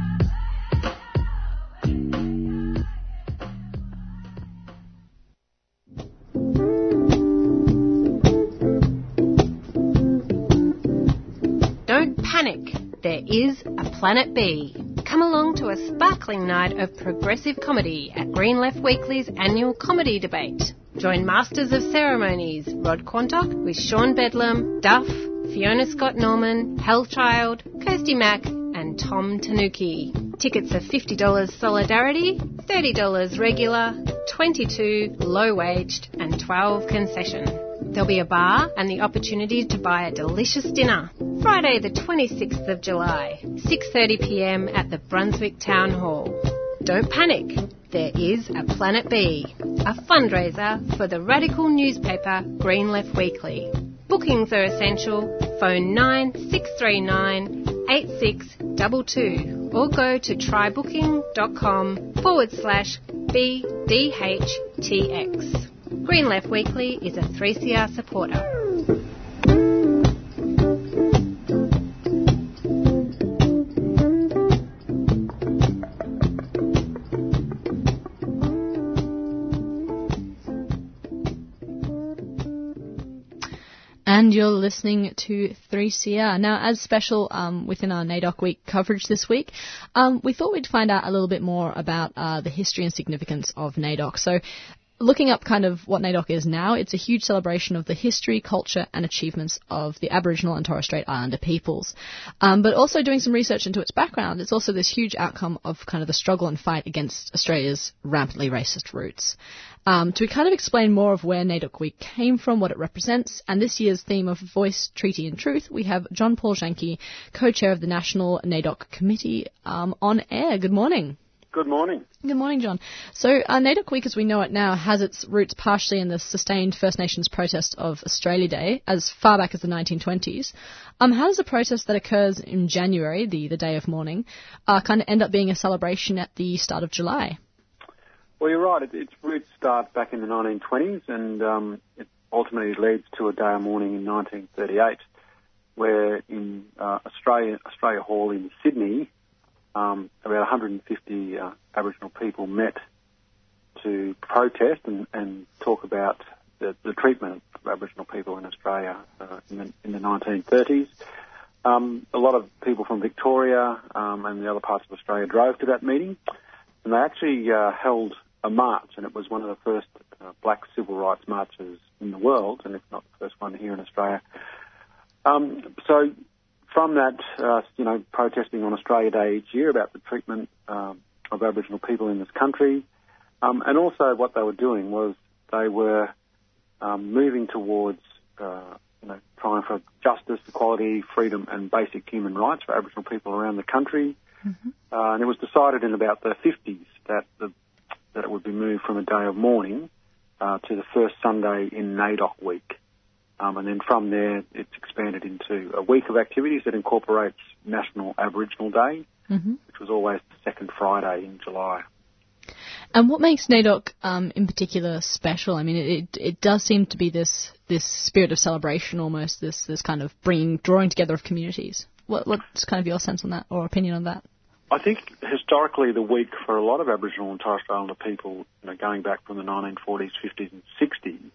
Don't panic. There is a Planet B. Come along to a sparkling night of progressive comedy at Green Left Weekly's annual comedy debate. Join Masters of Ceremonies Rod Quantock with Sean Bedlam, Duff, Fiona Scott Norman, Hellchild, Kirsty Mack, and Tom Tanuki. Tickets are $50 Solidarity, $30 regular, 22 low waged, and 12 concession. There'll be a bar and the opportunity to buy a delicious dinner. Friday the 26th of July, 6.30pm at the Brunswick Town Hall. Don't panic, there is a Planet B, a fundraiser for the radical newspaper Green Left Weekly. Bookings are essential. Phone 9639 8622 or go to trybooking.com forward slash BDHTX. Green Left Weekly is a 3CR supporter. And you're listening to 3CR. Now, as special um, within our NAIDOC Week coverage this week, um, we thought we'd find out a little bit more about uh, the history and significance of NAIDOC. So, looking up kind of what NAIDOC is now, it's a huge celebration of the history, culture, and achievements of the Aboriginal and Torres Strait Islander peoples. Um, but also doing some research into its background, it's also this huge outcome of kind of the struggle and fight against Australia's rampantly racist roots. Um, to kind of explain more of where NAIDOC Week came from, what it represents, and this year's theme of Voice, Treaty and Truth, we have John Paul Janke, co-chair of the National NAIDOC Committee, um, on air. Good morning. Good morning. Good morning, John. So, uh, NAIDOC Week, as we know it now, has its roots partially in the sustained First Nations protest of Australia Day, as far back as the 1920s. Um, how does a protest that occurs in January, the, the day of mourning, uh, kind of end up being a celebration at the start of July? Well, you're right. It, its roots start back in the 1920s, and um, it ultimately leads to a day of mourning in 1938, where in uh, Australia, Australia Hall in Sydney, um, about 150 uh, Aboriginal people met to protest and, and talk about the, the, treatment of Aboriginal people in Australia uh, in, the, in, the, 1930s. Um, a lot of people from Victoria um, and the other parts of Australia drove to that meeting, and they actually uh, held a march, and it was one of the first uh, black civil rights marches in the world, and if not the first one here in Australia. Um, so from that, uh, you know, protesting on Australia Day each year about the treatment um, of Aboriginal people in this country, um, and also what they were doing was they were um, moving towards, uh, you know, trying for justice, equality, freedom, and basic human rights for Aboriginal people around the country. Mm-hmm. Uh, and it was decided in about the 50s that the that it would be moved from a day of mourning uh, to the first Sunday in NAIDOC week. Um, and then from there, it's expanded into a week of activities that incorporates National Aboriginal Day, mm-hmm. which was always the second Friday in July. And what makes NAIDOC um, in particular special? I mean, it, it does seem to be this this spirit of celebration, almost this this kind of bringing, drawing together of communities. What, what's kind of your sense on that or opinion on that? I think historically the week for a lot of Aboriginal and Torres Strait Islander people, you know, going back from the 1940s, 50s, and 60s,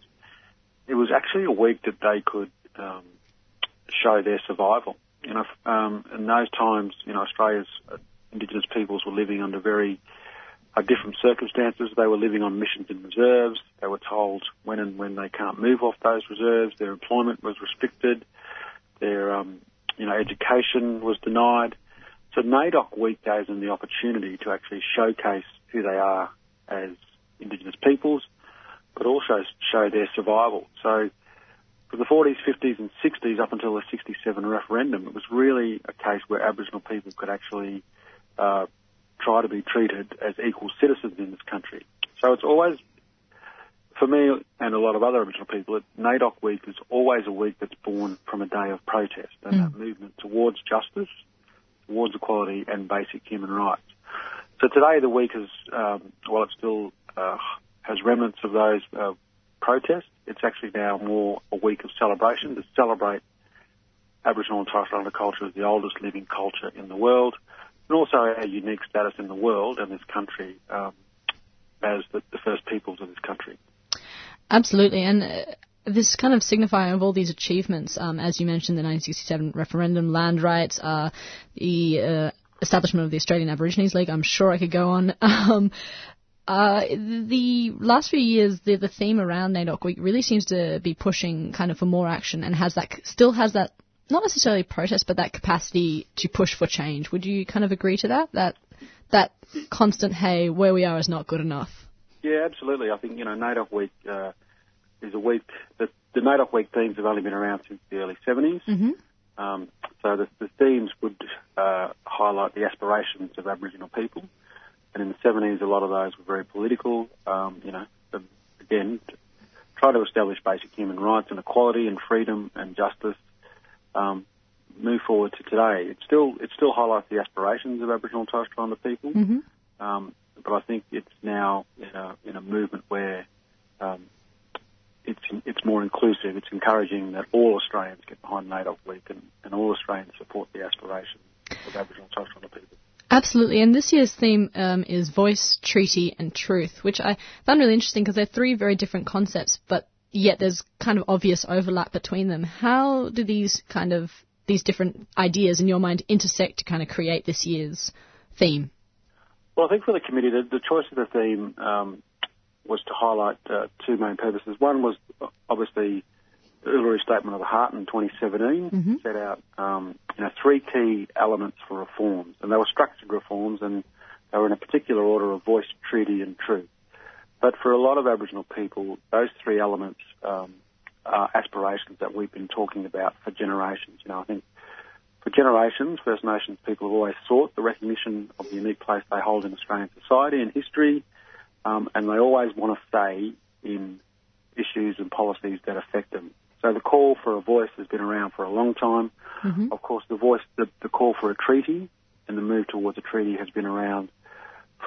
it was actually a week that they could um, show their survival. You know, um, in those times, you know, Australia's uh, Indigenous peoples were living under very uh, different circumstances. They were living on missions and reserves. They were told when and when they can't move off those reserves. Their employment was restricted. Their, um, you know, education was denied. So NAIDOC Week gave them the opportunity to actually showcase who they are as Indigenous peoples, but also show their survival. So for the 40s, 50s and 60s up until the 67 referendum, it was really a case where Aboriginal people could actually uh, try to be treated as equal citizens in this country. So it's always, for me and a lot of other Aboriginal people, NAIDOC Week is always a week that's born from a day of protest and mm. that movement towards justice towards equality and basic human rights. So today the week is, um, while it still uh, has remnants of those uh, protests, it's actually now more a week of celebration to celebrate Aboriginal and Torres Strait Islander culture as the oldest living culture in the world, and also our unique status in the world and this country um, as the, the, first peoples of this country. Absolutely, and. Uh this kind of signifying of all these achievements, um, as you mentioned, the 1967 referendum, land rights, uh, the uh, establishment of the Australian Aborigines League. I'm sure I could go on. Um, uh, the last few years, the, the theme around NAIDOC Week really seems to be pushing kind of for more action and has that still has that not necessarily protest, but that capacity to push for change. Would you kind of agree to that? That that constant, hey, where we are is not good enough. Yeah, absolutely. I think you know NAIDOC Week uh, is a week that the NAIDOC Week themes have only been around since the early 70s. Mm-hmm. Um, so the, the themes would uh, highlight the aspirations of Aboriginal people. And in the 70s, a lot of those were very political. Um, you know, again, try to establish basic human rights and equality and freedom and justice. Um, move forward to today. It still it still highlights the aspirations of Aboriginal and Torres Strait Islander people. Mm-hmm. Um, but I think it's now in a in a movement where um, it's it's more inclusive. It's encouraging that all Australians get behind NAIDOC Week and, and all Australians support the aspirations of Aboriginal and Torres Strait Islander people. Absolutely, and this year's theme um, is voice, treaty, and truth, which I found really interesting because they're three very different concepts, but yet there's kind of obvious overlap between them. How do these kind of these different ideas in your mind intersect to kind of create this year's theme? Well, I think for the committee, the, the choice of the theme um, was to highlight uh, two main purposes. One was uh, obviously Uluru Statement of the Heart in 2017 Mhm. set out um, you know three key elements for reforms, and they were structured reforms, and they were in a particular order of voice, treaty, and truth. But for a lot of Aboriginal people, those three elements um, are aspirations that we've been talking about for generations. You know, I think for generations, First Nations people have always sought the recognition of the unique place they hold in Australian society and history, um, and they always want to stay in issues and policies that affect them. So the call for a voice has been around for a long time. Of course, the voice, the, the call for a treaty and the move towards a treaty has been around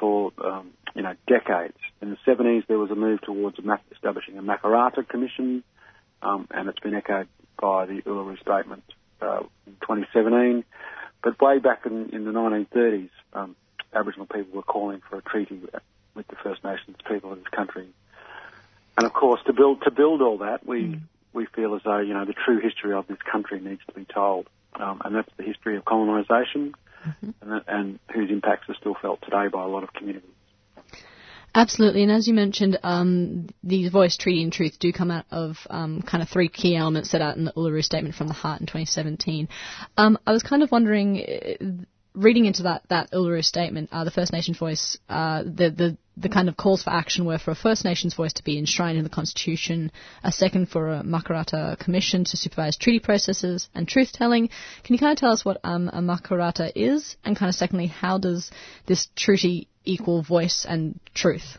for um, you know decades. In the 70s, there was a move towards establishing a Makarrata Commission, um, and it's been echoed by the Uluru Statement uh, in 2017. But way back in, in the 1930s, um, Aboriginal people were calling for a treaty with, with the First Nations people of this country. And of course, to build to build all that, we we feel as though you know the true history of this country needs to be told, um, and that's the history of colonisation, and, that, and whose impacts are still felt today by a lot of communities. Absolutely, and as you mentioned, um, these voice, treaty, and truth do come out of um, kind of three key elements set out in the Uluru Statement from the Heart in 2017. Um, I was kind of wondering, uh, reading into that that Uluru Statement, uh, the First Nations voice, uh, the the the kind of calls for action were for a First Nations voice to be enshrined in the Constitution, a second for a Makarrata Commission to supervise treaty processes and truth telling. Can you kind of tell us what um, a Makarrata is, and kind of secondly, how does this treaty equal voice and truth?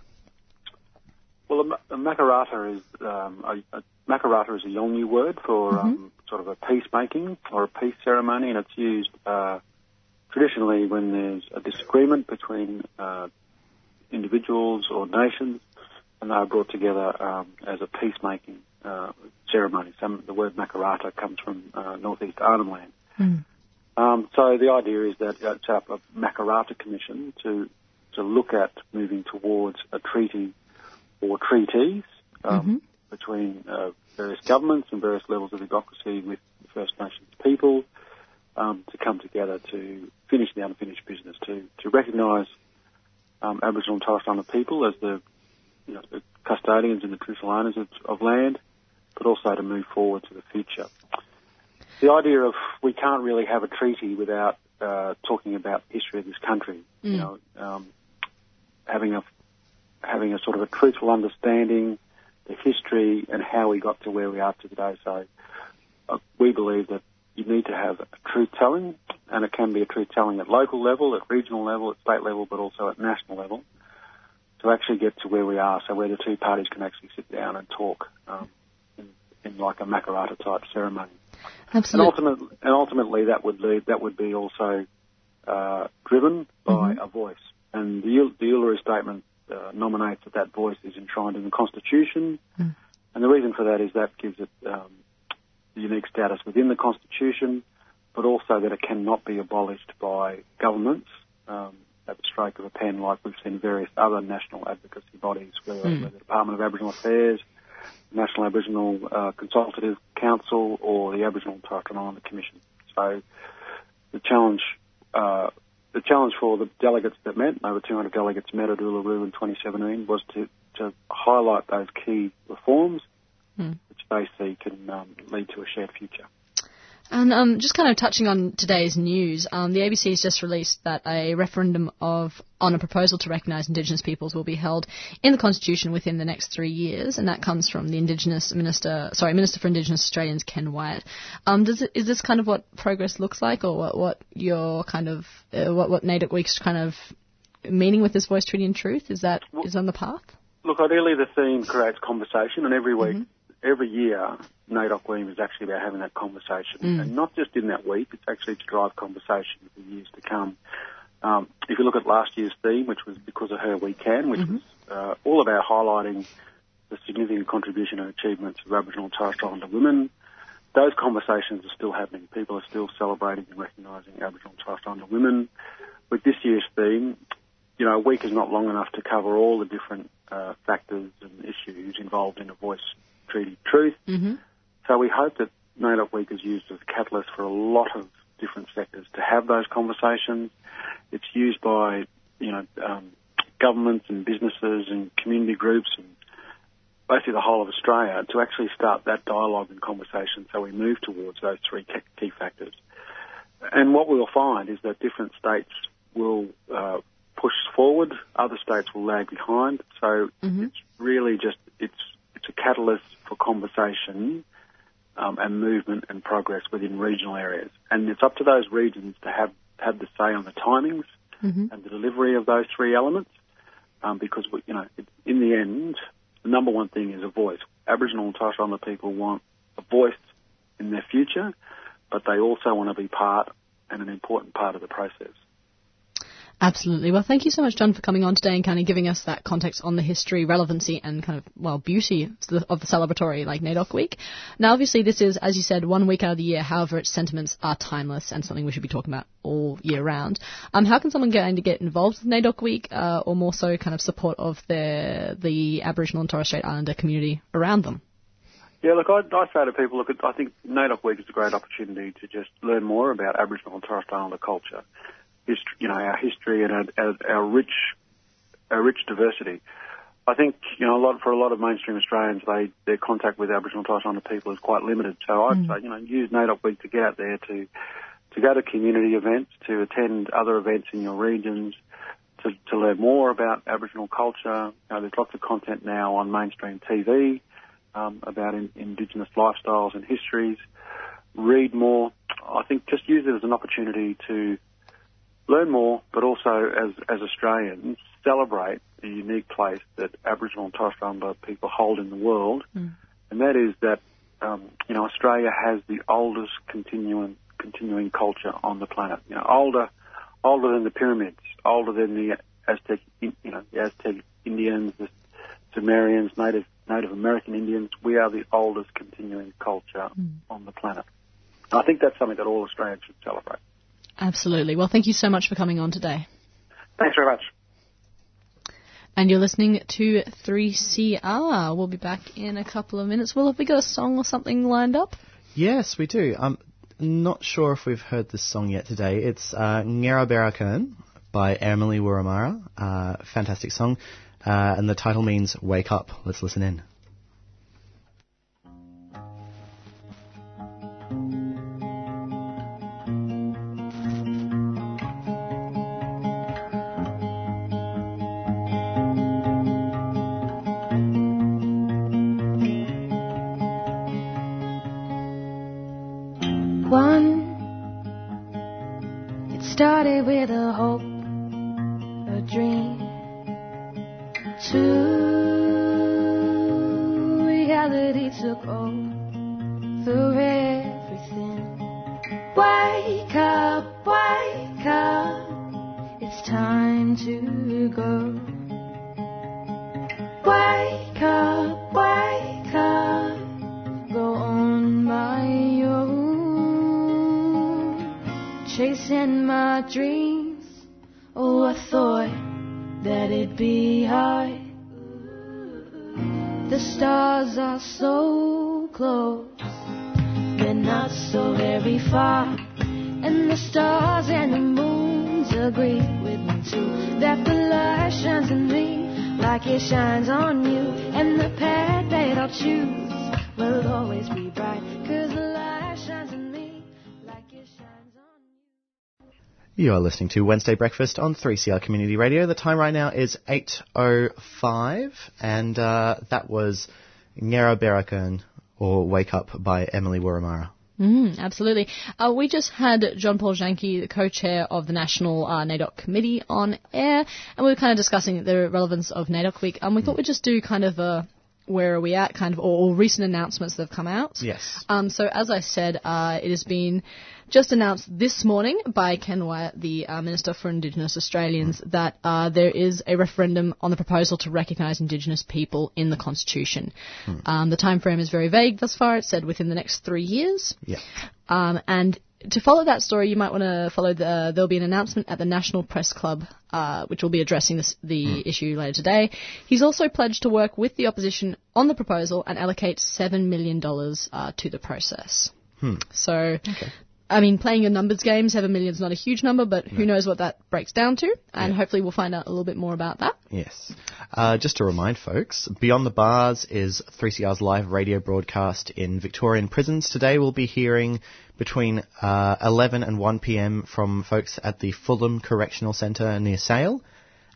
Well, a, a makarrata is um, a, a makarrata is a Yolngu word for um, sort of a peacemaking or a peace ceremony, and it's used uh, traditionally when there's a disagreement between uh, individuals or nations, and they are brought together um, as a peacemaking uh, ceremony. Some the word makarrata comes from uh, northeast Arnhem Land. Um, so the idea is that uh, set up a Makarrata Commission to to look at moving towards a treaty or treaties um, between uh, various governments and various levels of democracy with the First Nations people um, to come together to finish the unfinished business, to to recognise um, Aboriginal and Torres Strait Islander people as the you know the custodians and the traditional owners of, of land, but also to move forward to the future the idea of we can't really have a treaty without uh, talking about the history of this country. You Mm. know, um, having a having a sort of a truthful understanding, the history and how we got to where we are today. So uh, we believe that you need to have truth telling, and it can be a truth telling at local level, at regional level, at state level, but also at national level, to actually get to where we are. So where the two parties can actually sit down and talk um, in, in like a Makarrata type ceremony. Absolutely. And, ultimate, and ultimately, that would lead, that would be also uh, driven by a voice. And the, the Uluru Statement uh, nominates that that voice is enshrined in the Constitution. And the reason for that is that gives it um, the unique status within the Constitution, but also that it cannot be abolished by governments um, at the stroke of a pen, like we've seen various other national advocacy bodies, whether, Mm. whether the Department of Aboriginal Affairs, National Aboriginal uh, Consultative Council, or the Aboriginal Torres Islander Commission. So the challenge, uh, the challenge for the delegates that met, over 200 delegates met at Uluru in 2017, was to, to highlight those key reforms Hmm. They see can um, lead to a shared future. And um, just kind of touching on today's news, um, the ABC has just released that a referendum of on a proposal to recognise Indigenous peoples will be held in the Constitution within the next three years, and that comes from the Indigenous Minister, sorry, Minister for Indigenous Australians, Ken Wyatt. Um, does it, is this kind of what progress looks like, or what, what your kind of uh, what what Week's kind of meaning with this voice, treaty, and truth is that is on the path? Look, ideally the theme creates conversation, and every week, every year, NAIDOC Week is actually about having that conversation, Mm. and not just in that week. It's actually to drive conversation for years to come. Um, if you look at last year's theme, which was because of her we can, which was uh, all about highlighting the significant contribution and achievements of Aboriginal and Torres Strait Islander women. Those conversations are still happening. People are still celebrating and recognising Aboriginal and Torres Strait Islander women. With this year's theme, you know, a week is not long enough to cover all the different uh, factors and issues involved in a voice treaty truth. Mm-hmm. So we hope that NAIDOC Week is used as a catalyst for a lot of different sectors to have those conversations. It's used by, you know, um, governments and businesses and community groups and basically the whole of Australia to actually start that dialogue and conversation so we move towards those three key- factors. And what we'll find is that different states will uh, push forward, other states will lag behind. So it's really just it's it's a catalyst for conversation um, and movement and progress within regional areas. And it's up to those regions to have have the say on the timings Mm-hmm. and the delivery of those three elements. Um, because we, you know, it, in the end, the number one thing is a voice. Aboriginal and Torres Strait Islander people want a voice in their future, but they also want to be part and an important part of the process. Absolutely. Well, thank you so much, John, for coming on today and kind of giving us that context on the history, relevancy, and kind of, well, beauty of the celebratory, like, NAIDOC week. Now, obviously, this is, as you said, one week out of the year. However, its sentiments are timeless and something we should be talking about all year round. Um, how can someone get get involved with NAIDOC week, uh, or more so kind of support of their, the Aboriginal and Torres Strait Islander community around them? Yeah, look, I, I say to people, look, I think NAIDOC Week is a great opportunity to just learn more about Aboriginal and Torres Strait Islander culture, history, you know, our history and our, our, our rich, our rich diversity. I think, you know, a lot for a lot of mainstream Australians, they their contact with Aboriginal and Torres Strait Islander people is quite limited. So I'd Mm. say, you know, use NAIDOC Week to get out there to to go to community events, to attend other events in your regions, to, to learn more about Aboriginal culture. You know, there's lots of content now on mainstream TV um, about in, Indigenous lifestyles and histories. Read more. I think just use it as an opportunity to learn more, but also as as Australians celebrate the unique place that Aboriginal and Torres Strait Islander people hold in the world, and that is that um, you know Australia has the oldest continuing continuing culture on the planet. You know, older older than the pyramids, older than the Aztec you know the Aztec Indians, the Sumerians, Native Native American Indians. We are the oldest continuing culture on the planet. And I think that's something that all Australians should celebrate. Absolutely. Well, thank you so much for coming on today. Thanks very much. And you're listening to 3CR. We'll be back in a couple of minutes. Well, have we got a song or something lined up? Yes, we do. I'm not sure if we've heard this song yet today. It's uh, Ngera Berakern by Emily Wurramara. Uh, fantastic song. Uh, and the title means Wake Up. Let's listen in. My dreams, oh, I thought that it'd be hard. The stars are so close, they're not so very far. And the stars and the moons agree with me too. That the light shines in me like it shines on you. And the path that I'll choose will always be You are listening to Wednesday Breakfast on 3CR Community Radio. The time right now is 8.05 and uh, that was Ngera Berakan or Wake Up by Emily Wurramara. Mm, absolutely. Uh, we just had John Paul Janke, the co-chair of the National uh, Committee, on air, and we were kind of discussing the relevance of NAIDOC Week, and we thought we'd just do kind of a where are we at kind of, or, or recent announcements that have come out. Yes. Um, so as I said, uh, it has been just announced this morning by Ken Wyatt, the uh, Minister for Indigenous Australians, that uh, there is a referendum on the proposal to recognise Indigenous people in the Constitution. Um, the time frame is very vague thus far. It said within the next three years. Yeah. Um, and to follow that story, you might want to follow the. There'll be an announcement at the National Press Club, uh, which will be addressing this, the issue later today. He's also pledged to work with the opposition on the proposal and allocate seven million dollars uh, to the process. Hmm. So, I mean, playing a numbers game, seven million is not a huge number, but who knows what that breaks down to? And hopefully, we'll find out a little bit more about that. Yes. Uh, just to remind folks, Beyond the Bars is 3CR's live radio broadcast in Victorian prisons. Today we'll be hearing between uh, 11 and 1 p.m. from folks at the Fulham Correctional Centre near Sale.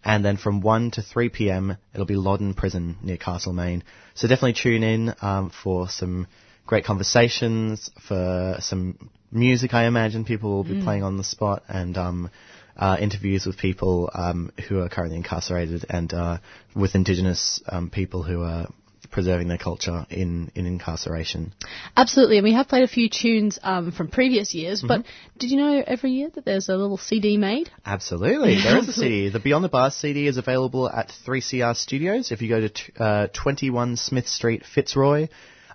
And then from 1 to 3 p.m. it'll be Loddon Prison near Castlemaine. So definitely tune in um, for some great conversations, for some music I imagine people will be Mm. playing on the spot, and um, uh, interviews with people um, who are currently incarcerated and uh, with Indigenous um, people who are preserving their culture in, in incarceration. Absolutely, and we have played a few tunes um, from previous years. But Mm-hmm. did you know every year that there's a little CD made? Absolutely. There is a CD. The Beyond the Bars CD is available at 3CR Studios. If you go to t- uh, 21 Smith Street, Fitzroy,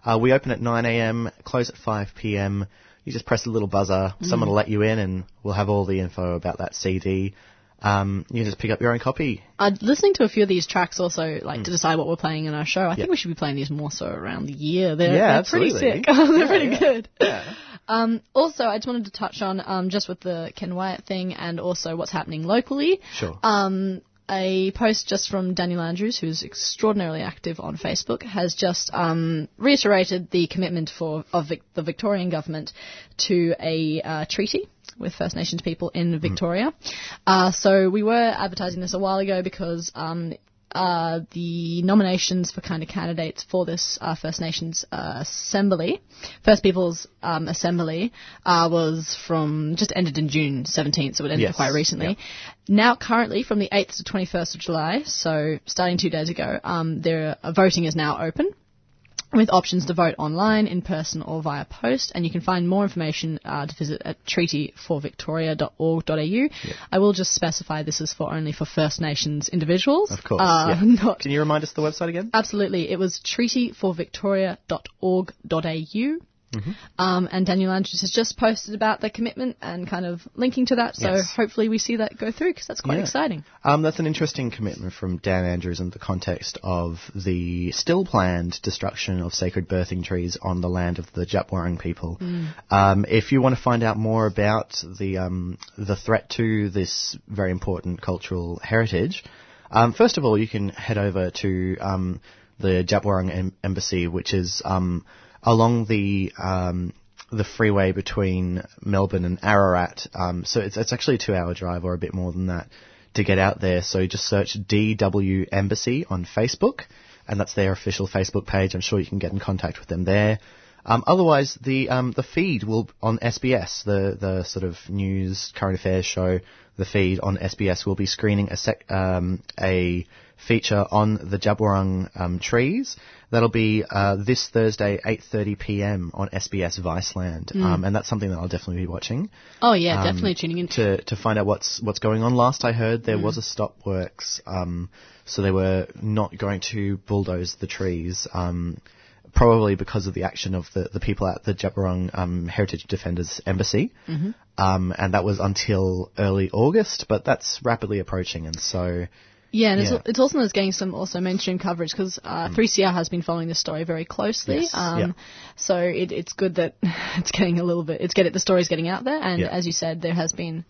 uh, we open at 9am, close at 5pm. You just press a little buzzer, someone Mm. will let you in, and we'll have all the info about that CD. Um, you can just pick up your own copy. Uh, listening to a few of these tracks also, like Mm. to decide what we're playing in our show. I think we should be playing these more so around the year. They're, Yeah, they're pretty sick. they're Yeah, pretty yeah. good. Um, also, I just wanted to touch on um, just with the Ken Wyatt thing and also what's happening locally. Sure. Um, a post just from Daniel Andrews, who's extraordinarily active on Facebook, has just um, reiterated the commitment for of Vic- the Victorian government to a uh, treaty with First Nations people in Victoria. Uh, so we were advertising this a while ago because um, uh, the nominations for kind of candidates for this uh, First Nations uh, Assembly, First Peoples um, Assembly, uh, was from just ended in June 17th, so it ended Yes, quite recently. Now, currently, from the 8th to 21st of July, so starting two days ago, um, there uh, voting is now open with options to vote online, in person, or via post. And you can find more information uh, to visit at treatyforvictoria.org.au. I will just specify this is for only for First Nations individuals. Of course. Uh, yeah. Can you remind us the website again? Absolutely. It was treatyforvictoria.org.au. Mm-hmm. Um, and Daniel Andrews has just posted about the commitment and kind of linking to that. So Yes. hopefully we see that go through because that's quite Yeah. exciting. Um, that's an interesting commitment from Dan Andrews in the context of the still planned destruction of sacred birthing trees on the land of the Djab Wurrung people. Mm. Um, if you want to find out more about the um, the threat to this very important cultural heritage, um, first of all, you can head over to um, the Djab Wurrung em- Embassy, which is um, along the um, the freeway between Melbourne and Ararat. Um, so it's it's actually a two-hour drive or a bit more than that to get out there. So just search DW Embassy on Facebook, and that's their official Facebook page. I'm sure you can get in contact with them there. Um, otherwise, the um, the feed will on SBS, the the sort of news current affairs show, the feed on SBS will be screening a sec, um, a feature on the Djab Wurrung um, trees. That'll be uh, this Thursday, 8:30 p.m. on SBS Viceland, Mm. um, and that's something that I'll definitely be watching. Oh yeah, Um, definitely tuning in. to to find out what's what's going on. Last I heard, there Mm. was a stop works, um, so they were not going to bulldoze the trees. Um, Probably because of the action of the, the people at the Djab Wurrung um, Heritage Defenders Embassy, Mhm. um, and that was until early August. But that's rapidly approaching, and so Yeah, and Yeah. Mm. It's, it's also it's getting some also mainstream coverage because uh, 3CR has been following this story very closely. Yes, um, yeah. So it, it's good that it's getting a little bit. It's get it. The story's getting out there, and Yeah. as you said, there has been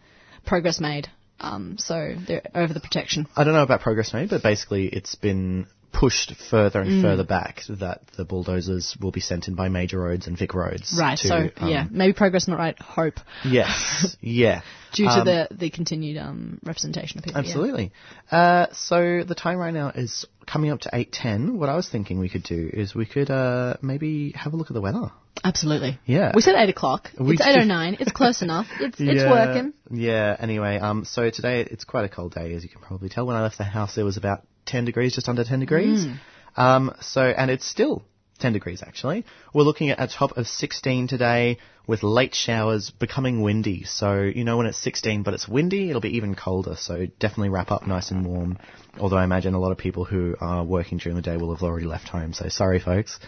progress made. Um, so they're over the protection. I don't know about progress made, but basically it's been pushed further and Mm. further back that the bulldozers will be sent in by major roads and Vic roads. Right. to, so um, yeah, maybe progress not right. Hope Yes. yeah. due to Um, the the continued um, representation of people. yeah. Absolutely. Uh, so the time right now is coming up to 8.10. What I was thinking we could do is we could uh, maybe have a look at the weather. Absolutely. Yeah. We said eight o'clock. We it's eight oh nine. It's close enough. It's it's Yeah, working. Yeah, anyway, um, so today it's quite a cold day, as you can probably tell. When I left the house, it was about 10 degrees, just under 10 degrees. Mm. Um, so, and it's still 10 degrees actually. We're looking at a top of 16 today with late showers becoming windy. So, you know, when it's 16 but it's windy, it'll be even colder. So definitely wrap up nice and warm. Although I imagine a lot of people who are working during the day will have already left home. So sorry folks.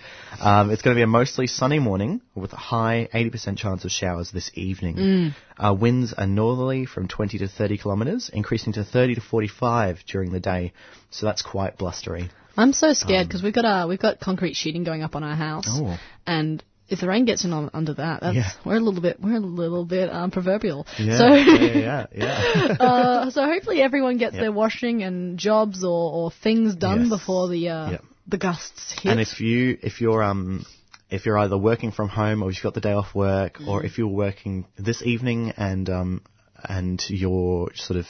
Um, it's going to be a mostly sunny morning with a high 80% chance of showers this evening. Mm. Uh, winds are northerly from 20 to 30 kilometres, increasing to 30 to 45 during the day. So that's quite blustery. I'm so scared because we've got uh, we've got concrete sheeting going up on our house, Oh. and if the rain gets in on, under that, that's Yeah. we're a little bit we're a little bit um, proverbial. Yeah, so yeah, yeah, yeah. uh, so hopefully everyone gets Yep. their washing and jobs or, or things done Yes. before the uh, Yep. the gusts hit. And if you if you're um if you're either working from home or you've got the day off work or if you're working this evening and um and you're sort of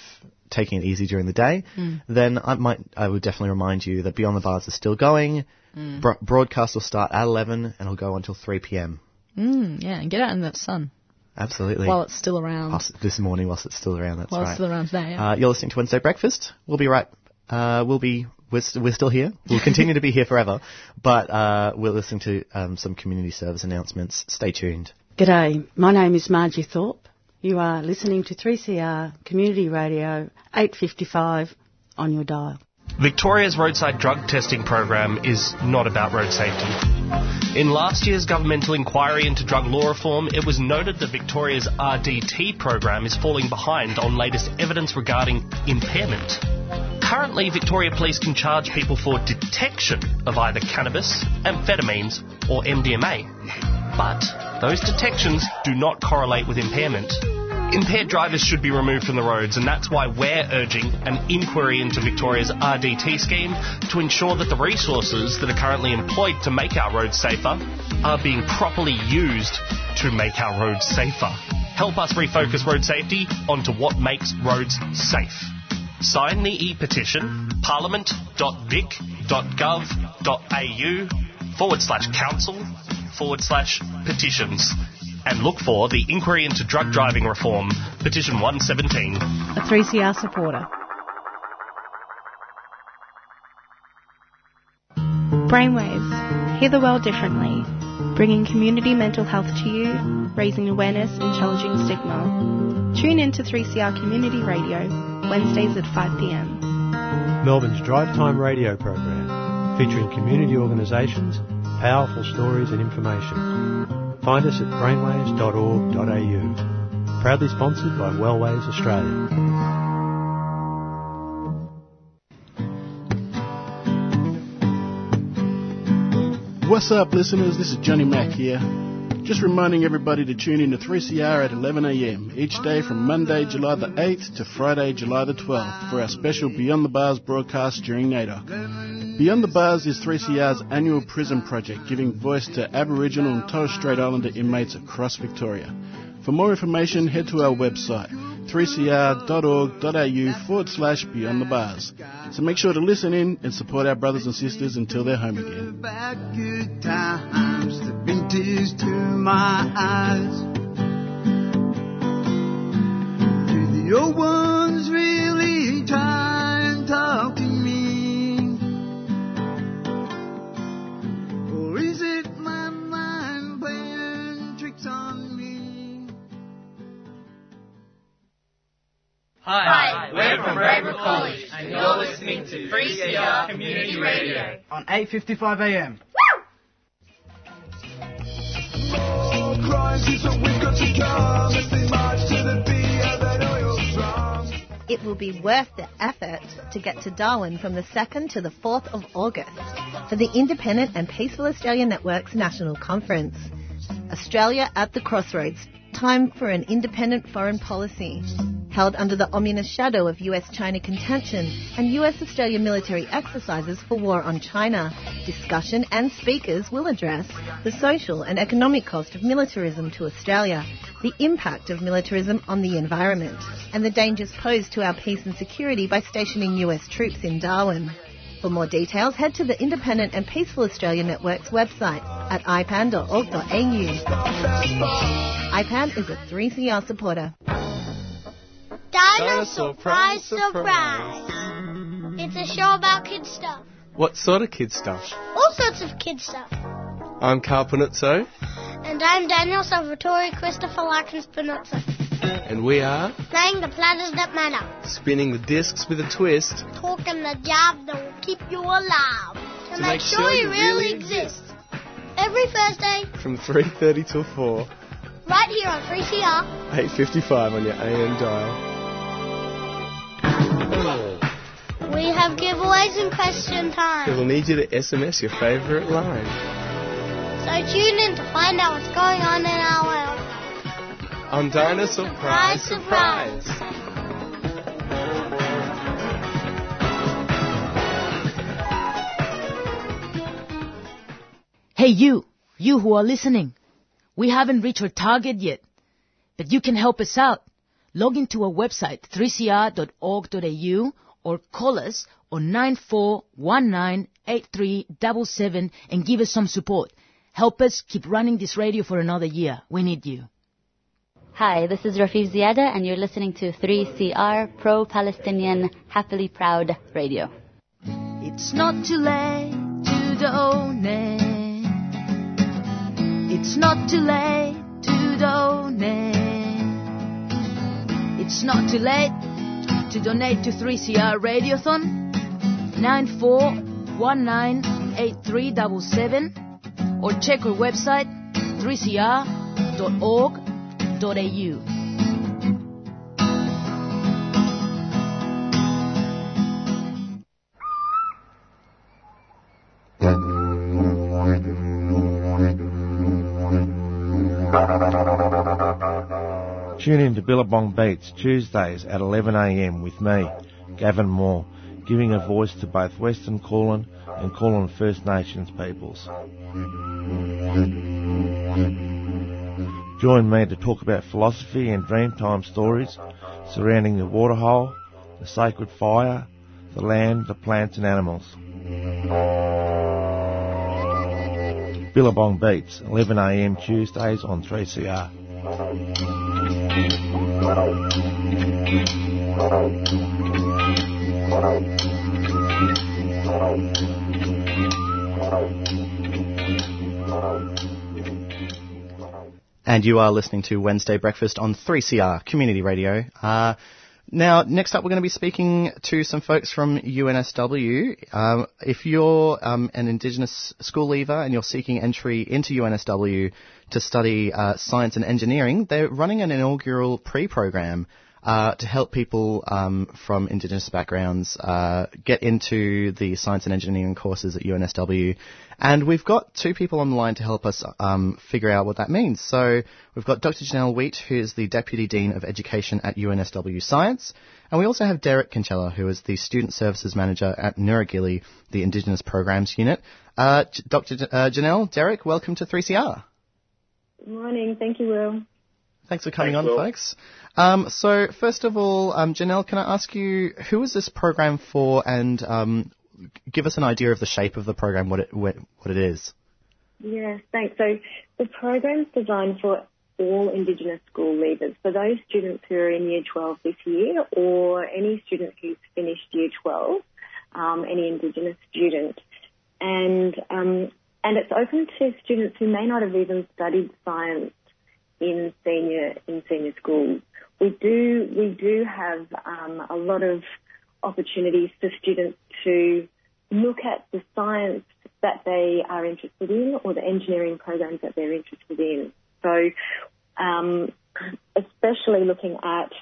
taking it easy during the day, Mm. then I might I would definitely remind you that Beyond the Bars is still going. Mm. Bro- broadcast will start at 11 and it'll go until 3 p.m. Mm, yeah, and get out in that sun Absolutely. while it's still around. Whilst- this morning whilst it's still around. That's while right. it's still around today. Yeah. Uh, you're listening to Wednesday Breakfast. We'll be right. Uh, we'll be. We're, st- we're still here. We'll continue to be here forever. But uh, we're listening to um, some community service announcements. Stay tuned. G'day, my name is Margie Thorpe. You are listening to 3CR Community Radio 855 on your dial. Victoria's roadside drug testing program is not about road safety. In last year's governmental inquiry into drug law reform, it was noted that Victoria's RDT program is falling behind on latest evidence regarding impairment. Currently, Victoria Police can charge people for detection of either cannabis, amphetamines, or MDMA. But those detections do not correlate with impairment. Impaired drivers should be removed from the roads, and that's why we're urging an inquiry into Victoria's RDT scheme to ensure that the resources that are currently employed to make our roads safer are being properly used to make our roads safer. Help us refocus road safety onto what makes roads safe. Sign the e-petition parliament.vic.gov.au forward slash council forward slash petitions and look for the Inquiry into Drug Driving Reform, Petition 117. A 3CR supporter. Brainwaves. Hear the world differently. Bringing community mental health to you, raising awareness and challenging stigma. Tune in to 3CR Community Radio, Wednesdays at 5pm. Melbourne's Drive Time radio program, featuring community organisations, powerful stories and information. Find us at brainwaves.org.au. Proudly sponsored by Wellways Australia. What's up, listeners? This is Johnny Mack here. Just reminding everybody to tune in to 3CR at 11am each day from Monday, July the 8th to Friday, July the 12th for our special Beyond the Bars broadcast during NAIDOC. Beyond the Bars is 3CR's annual prison project giving voice to Aboriginal and Torres Strait Islander inmates across Victoria. For more information, head to our website 3cr.org.au forward slash Beyond the Bars. So make sure to listen in and support our brothers and sisters until they're home again. good times, the to my eyes. The old ones really try Hi, we're from Braver College, and you're listening to 3CR Community Radio on 8:55 a.m. It will be worth the effort to get to Darwin from the 2nd to the 4th of August for the Independent and Peaceful Australia Network's National Conference. Australia at the Crossroads. Time for an independent foreign policy. held under the ominous shadow of US-China contention and US-Australia military exercises for war on China. Discussion and speakers will address the social and economic cost of militarism to Australia, the impact of militarism on the environment, and the dangers posed to our peace and security by stationing US troops in Darwin. For more details, head to the Independent and Peaceful Australia Network's website at ipan.org.au. IPAN is a 3CR supporter. Dinosaur Prize Surprise! It's a show about kid stuff. What sort of kid stuff? All sorts of kid stuff. I'm Carl Panuzzo, And I'm Daniel Salvatore Christopher Larkins Panuzzo. And we are Playing the platters that matter. spinning the discs with a twist. Talking the job that will keep you alive. To, To make, make sure, sure you really exist. Every Thursday, From 3.30 till 4, right here on 3CR. 8.55 on your AM dial. We have giveaways and question time. We'll need you to SMS your favourite line. So tune in to find out what's going on in our world. On Dinosaur Prize Surprise. Hey, you, you who are listening. We haven't reached our target yet, but you can help us out. Log into our website, 3cr.org.au, or call us on 94198377 and give us some support. Help us keep running this radio for another year. We need you. Hi, this is Rafif Ziadah, and you're listening to 3CR Pro Palestinian Happily Proud Radio. It's not too late to donate. It's not too late to donate. It's not too late to donate to 3CR Radiothon 94198377 or check our website 3cr.org.au. Tune in to Billabong Beats Tuesdays at 11am with me, Gavin Moore, giving a voice to both Western Kulin and Kulin First Nations peoples. Join me to talk about philosophy and dreamtime stories surrounding the waterhole, the sacred fire, the land, the plants and animals. Billabong Beats, 11am Tuesdays on 3CR. And you are listening to Wednesday Breakfast on 3CR Community Radio. Uh, now, next up, we're going to be speaking to some folks from UNSW. Um, if you're um, an Indigenous school leaver and you're seeking entry into UNSW to study uh, science and engineering, they're running an inaugural pre-program uh, to help people um, from Indigenous backgrounds uh, get into the science and engineering courses at UNSW. And we've got two people on the line to help us um, figure out what that means. So we've got Dr. Janelle Wheat, who is the Deputy Dean of Education at UNSW Science. And we also have Derek Kincella, who is the Student Services Manager at Nura Gili, the Indigenous Programs Unit. Uh, Dr. J- uh, Janelle, Derek, welcome to 3CR. Good morning. Thank you, Will. Thanks for coming Thanks, on, Will. folks. Um, so, first of all, um, Janelle, can I ask you who is this program for, and um, give us an idea of the shape of the program, what it what it is? Yes, thanks. So the program's designed for all Indigenous school leavers, for those students who are in Year 12 this year or any student who's finished Year 12, um, any Indigenous student. And, um, and it's open to students who may not have even studied science in senior, in senior schools. We do, we do have um, a lot of opportunities for students to look at the science that they are interested in or the engineering programs that they're interested in. So, um, especially looking at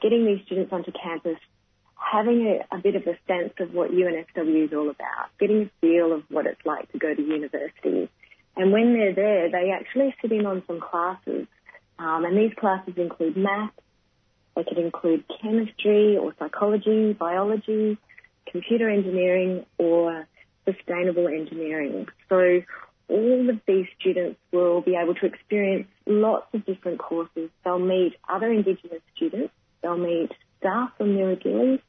getting these students onto campus, having a, a bit of a sense of what UNSW is all about, getting a feel of what it's like to go to university. And when they're there, they actually sit in on some classes, um, and these classes include math, They could include chemistry or psychology, biology, computer engineering or sustainable engineering. So all of these students will be able to experience lots of different courses. They'll meet other Indigenous students. They'll meet staff from Nura Gili's.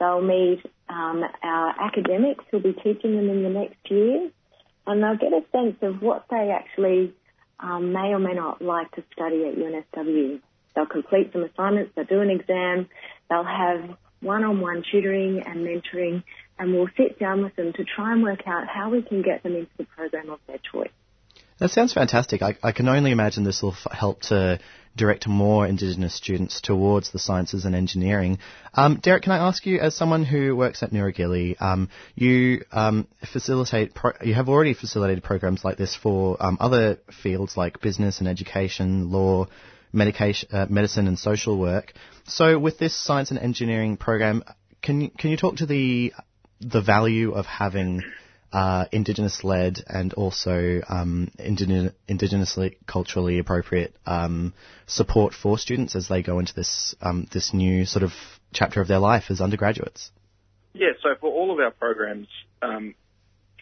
They'll meet um, our academics who'll be teaching them in the next year. And they'll get a sense of what they actually um, may or may not like to study at UNSW. They'll complete some assignments, they'll do an exam, they'll have one-on-one tutoring and mentoring, and we'll sit down with them to try and work out how we can get them into the program of their choice. That sounds fantastic. I, I can only imagine this will f- help to direct more Indigenous students towards the sciences and engineering. Um, Derek, can I ask you, as someone who works at Nura Gili, um, you um, facilitate, pro- you have already facilitated programs like this for um, other fields like business and education, law, medication, uh, medicine, and social work. So, with this science and engineering program, can you, can you talk to the the value of having uh, indigenous-led and also um, indigeno- indigenously culturally appropriate um, support for students as they go into this um, this new sort of chapter of their life as undergraduates. Yeah, so for all of our programs, um,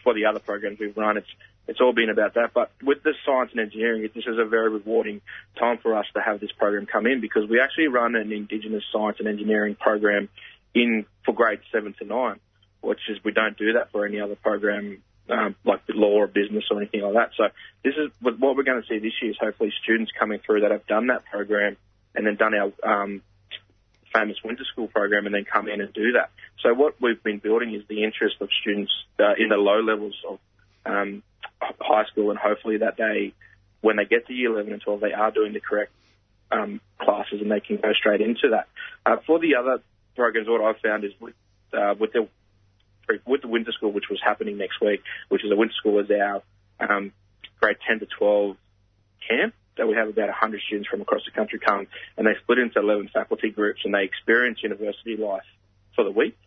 for the other programs we've run, it's it's all been about that. But with the science and engineering, this is a very rewarding time for us to have this program come in because we actually run an Indigenous science and engineering program in for grades seven to nine which is we don't do that for any other program um, like law or business or anything like that. So this is what we're going to see this year is hopefully students coming through that have done that program and then done our um, famous winter school program and then come in and do that. So what we've been building is the interest of students uh, in the low levels of um, high school and hopefully that day when they get to year 11 and 12, they are doing the correct um, classes and they can go straight into that. Uh, for the other programs, what I've found is with, uh, with the with the winter school, which was happening next week, which is a winter school is our um, grade 10 to 12 camp. that we have about 100 students from across the country come, and they split into 11 faculty groups, and they experience university life for the week.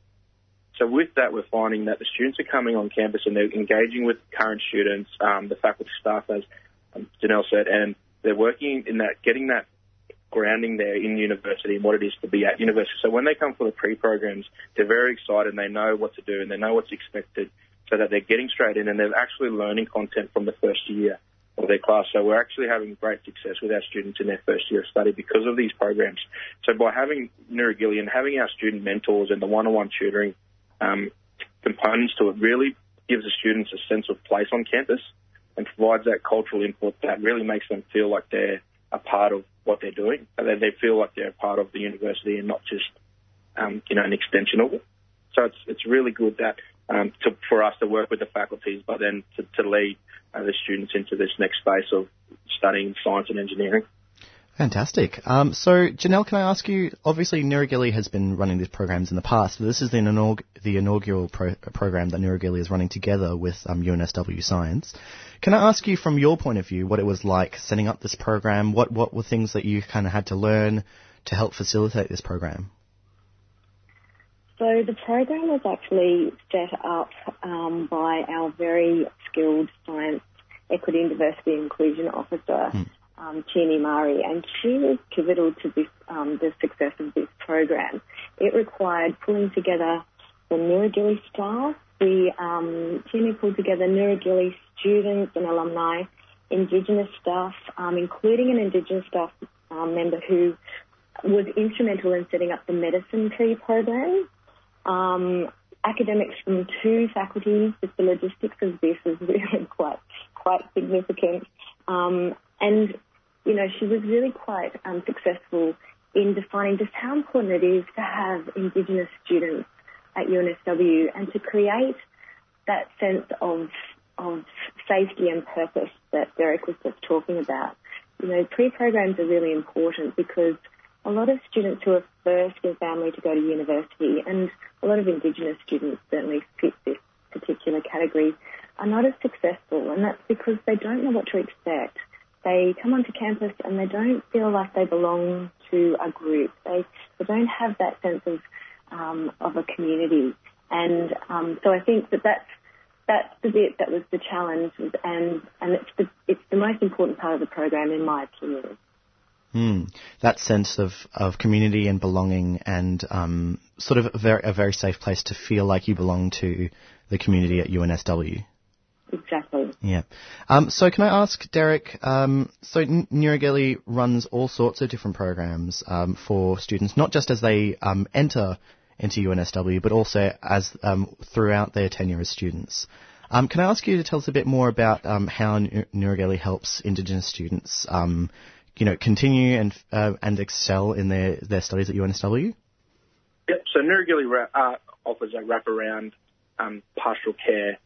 So with that, we're finding that the students are coming on campus and they're engaging with current students, um, the faculty staff, as um, said, and they're working in that, getting that grounding there in university and what it is to be at university. So when they come for the pre-programs, they're very excited and they know what to do and they know what's expected so that they're getting straight in and they're actually learning content from the first year of their class. So we're actually having great success with our students in their first year of study because of these programs. So by having Nura Gili and having our student mentors and the one-on-one tutoring um, components to it really gives the students a sense of place on campus and provides that cultural input that really makes them feel like they're a part of what they're doing. And they, they feel like they're a part of the university and not just, um, you know, an extension of it. So it's it's really good that um, to, for us to work with the faculties, but then to, to lead uh, the students into this next space of studying science and engineering. Fantastic. Um, so, Janelle, can I ask you? Obviously, Nura Gili has been running these programs in the past, but this is the, inaug- the inaugural pro- program that Nura Gili is running together with um, UNSW Science. Can I ask you, from your point of view, what it was like setting up this program? What what were things that you kind of had to learn to help facilitate this program? So the program was actually set up um, by our very skilled science equity and diversity inclusion officer, mm. Um, Mari, and she was pivotal to this, um, the success of this program. It required pulling together the Nura Gili staff. We, um, pulled together Nura Gili students and alumni, Indigenous staff, um, including an Indigenous staff um, member who was instrumental in setting up the medicine tree program. Um, academics from two faculties, the logistics of this is really quite quite significant. Um, and you know, she was really quite um, successful in defining just how important it is to have Indigenous students at UNSW and to create that sense of of safety and purpose that Derek was just talking about. You know, pre-programs are really important because a lot of students who are first in family to go to university, and a lot of Indigenous students certainly fit this particular category, are not as successful, and that's because they don't know what to expect. They come onto campus and they don't feel like they belong to a group. They, they don't have that sense of um, of a community, and um, so I think that that's that's the bit that was the challenge, and and it's the it's the most important part of the program in my opinion. Hmm. That sense of, of community and belonging and um, sort of a very, a very safe place to feel like you belong to the community at UNSW. Exactly. Yeah. Um, so can I ask, Derek, um, so N- Nura Gili runs all sorts of different programs um, for students, not just as they um, enter into UNSW, but also as um, throughout their tenure as students. Um, can I ask you to tell us a bit more about um, how N- Nura Gili helps Indigenous students, um, you know, continue and uh, and excel in their, their studies at UNSW? Yep. So Nura Gili ra- uh, offers a wraparound um, pastoral care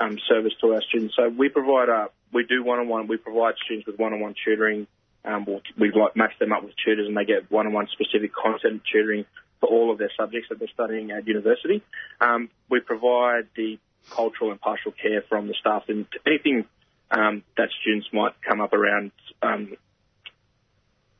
um, service to our students. So we provide a, we do one-on-one. We provide students with one-on-one tutoring. Um, we'll, we like match them up with tutors, and they get one-on-one specific content tutoring for all of their subjects that they're studying at university. Um, we provide the cultural and pastoral care from the staff and anything um, that students might come up around. Um,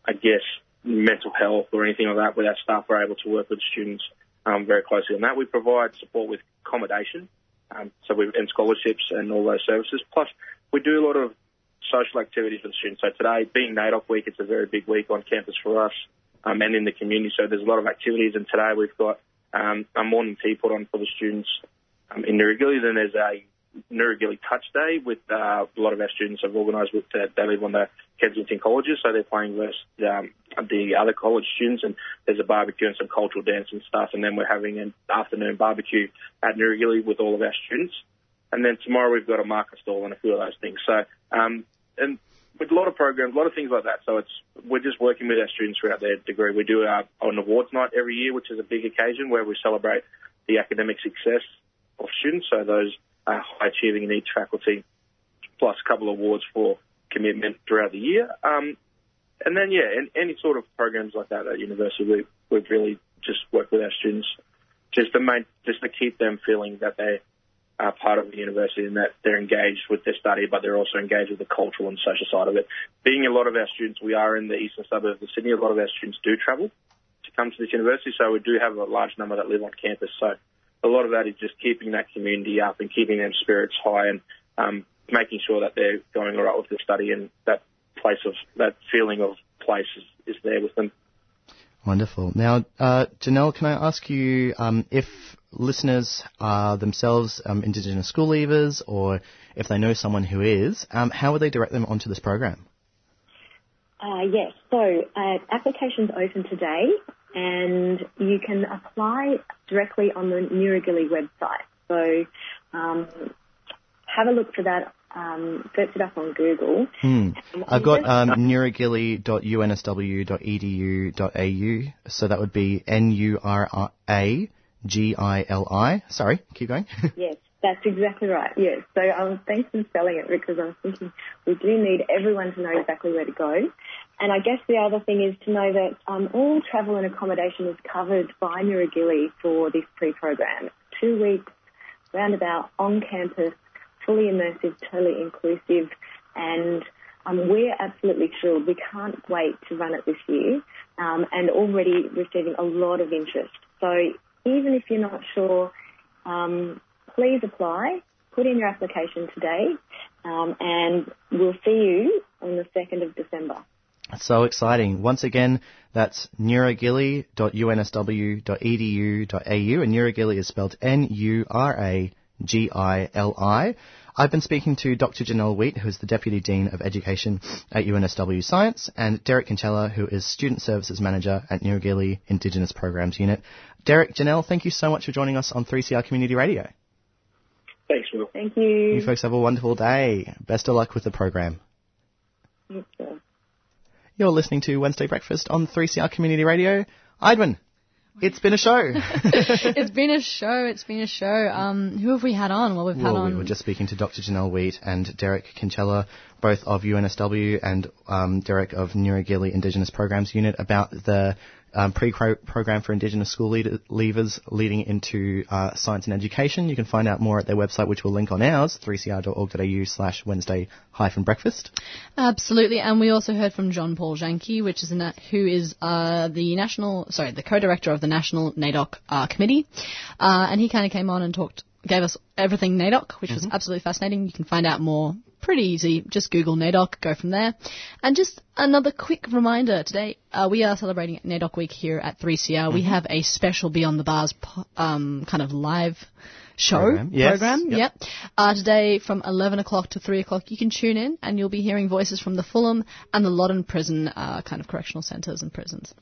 I guess mental health or anything like that, where our staff are able to work with students um, very closely on that. We provide support with accommodation, um, so we and scholarships and all those services. Plus, we do a lot of social activities for the students. So today, being NAIDOC week, it's a very big week on campus for us um, and in the community. So there's a lot of activities, and today we've got um, a morning tea put on for the students um, in Nura Gili. Then there's a Nura Gili Touch Day with uh, a lot of our students have organised with uh, they live on the Kensington colleges, so they're playing versus um, the other college students, and there's a barbecue and some cultural dance and stuff, and then we're having an afternoon barbecue at Nura Gili with all of our students, and then tomorrow we've got a market stall and a few of those things. So, um, and with a lot of programs, a lot of things like that. So it's we're just working with our students throughout their degree. We do our, an awards night every year, which is a big occasion where we celebrate the academic success of students. So those uh, high achieving in each faculty, plus a couple of awards for commitment throughout the year. Um, and then, yeah, and any sort of programs like that at university, we, we've really just worked with our students just to make, just to keep them feeling that they are part of the university and that they're engaged with their study, but they're also engaged with the cultural and social side of it. Being a lot of our students, we are in the eastern suburbs of Sydney. A lot of our students do travel to come to this university, so we do have a large number that live on campus. So a lot of that is just keeping that community up and keeping their spirits high and um, making sure that they're going all right with their study and that place of that feeling of place is, is there with them. Wonderful. Now, uh, Janelle, can I ask you um, if listeners are themselves um, Indigenous school leavers or if they know someone who is, um, how would they direct them onto this program? Uh, yes, so uh, applications open today and you can apply directly on the Nura Gili website. So um, have a look for that. Um, search it up on Google. Hmm. I've got um, nuragili.unsw.edu.au, so that would be N-U-R-A-G-I-L-I. Sorry, keep going. yes, that's exactly right. Yes. So um, thanks for spelling it because I was thinking we do need everyone to know exactly where to go. And I guess the other thing is to know that um, all travel and accommodation is covered by Nura Gili for this pre-program. Two weeks, roundabout, on campus, fully immersive, totally inclusive, and um, we're absolutely thrilled. We can't wait to run it this year, um, and already receiving a lot of interest. So even if you're not sure, um, please apply. Put in your application today, um, and we'll see you on the 2nd of December. So exciting. Once again, that's nuragili.unsw.edu.au, and Nura Gili is spelled N-U-R-A-G-I-L-I. I've been speaking to Dr. Janelle Wheat, who is the Deputy Dean of Education at UNSW Science, and Derek Kincella, who is Student Services Manager at Nura Gili Indigenous Programs Unit. Derek, Janelle, thank you so much for joining us on 3CR Community Radio. Thanks, Will. Thank you. You folks have a wonderful day. Best of luck with the program. Thanks, Will. You're listening to Wednesday Breakfast on 3CR Community Radio. Idwin, it's been a show. it's been a show. It's been a show. Um, who have we had on? Well, we've had well, on. we were just speaking to Dr. Janelle Wheat and Derek Kincella, both of UNSW and um, Derek of Nura Gili Indigenous Programs Unit, about the um, pre-program for Indigenous school leader, leavers leading into uh, science and education. You can find out more at their website, which we'll link on ours, 3cr.org.au slash Wednesday hyphen breakfast. Absolutely, and we also heard from John Paul Janke, which is na- who is uh, the national, sorry, the co-director of the National NAIDOC uh, committee, uh, and he kind of came on and talked, gave us everything NAIDOC, which was absolutely fascinating. You can find out more pretty easy. Just Google NAIDOC, go from there. And just another quick reminder today, uh, we are celebrating NAIDOC Week here at 3CR. We Mhm. have a special Beyond the Bars um, kind of live show Program. Yes. program. Yep. Yep. Uh, today from 11 o'clock to 3 o'clock, you can tune in and you'll be hearing voices from the Fulham and the Loddon prison, uh, kind of correctional centres and prisons.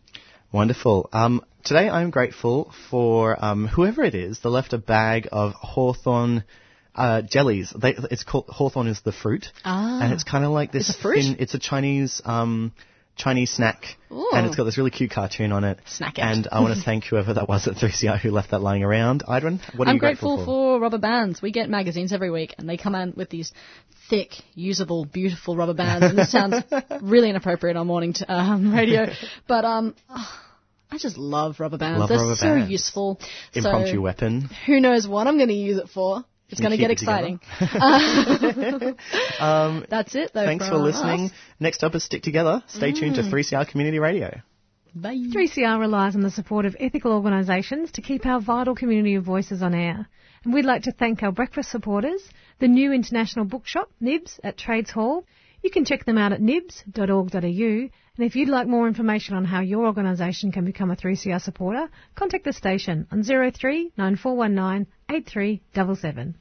Wonderful. Um, today I'm grateful for um, whoever it is that left a bag of Hawthorn uh, jellies. They, it's called Hawthorn is the fruit, Ah. and it's kind of like this. It's a fruit? thin- it's a Chinese um, Chinese snack, Ooh. and it's got this really cute cartoon on it. Snack it. And I want to thank whoever that was at 3CR who left that lying around. Idrin, what are you? I'm you grateful, grateful for rubber bands. We get magazines every week, and they come out with these thick, usable, beautiful rubber bands. And this sounds really inappropriate on morning t- um, radio, but um, oh, I just love rubber bands. Love They're rubber so bands. useful. Impromptu so, weapon. Who knows what I'm going to use it for? It's going to get exciting. Um, That's it, though. thanks for from listening. us. Next up is Stick Together. Stay tuned to Mm. 3CR Community Radio. Bye. 3CR relies on the support of ethical organisations to keep our vital community of voices on air. And we'd like to thank our breakfast supporters, the new international bookshop, Nibs, at Trades Hall. You can check them out at nibs.org.au. And if you'd like more information on how your organisation can become a 3CR supporter, contact the station on 03 9419 8377.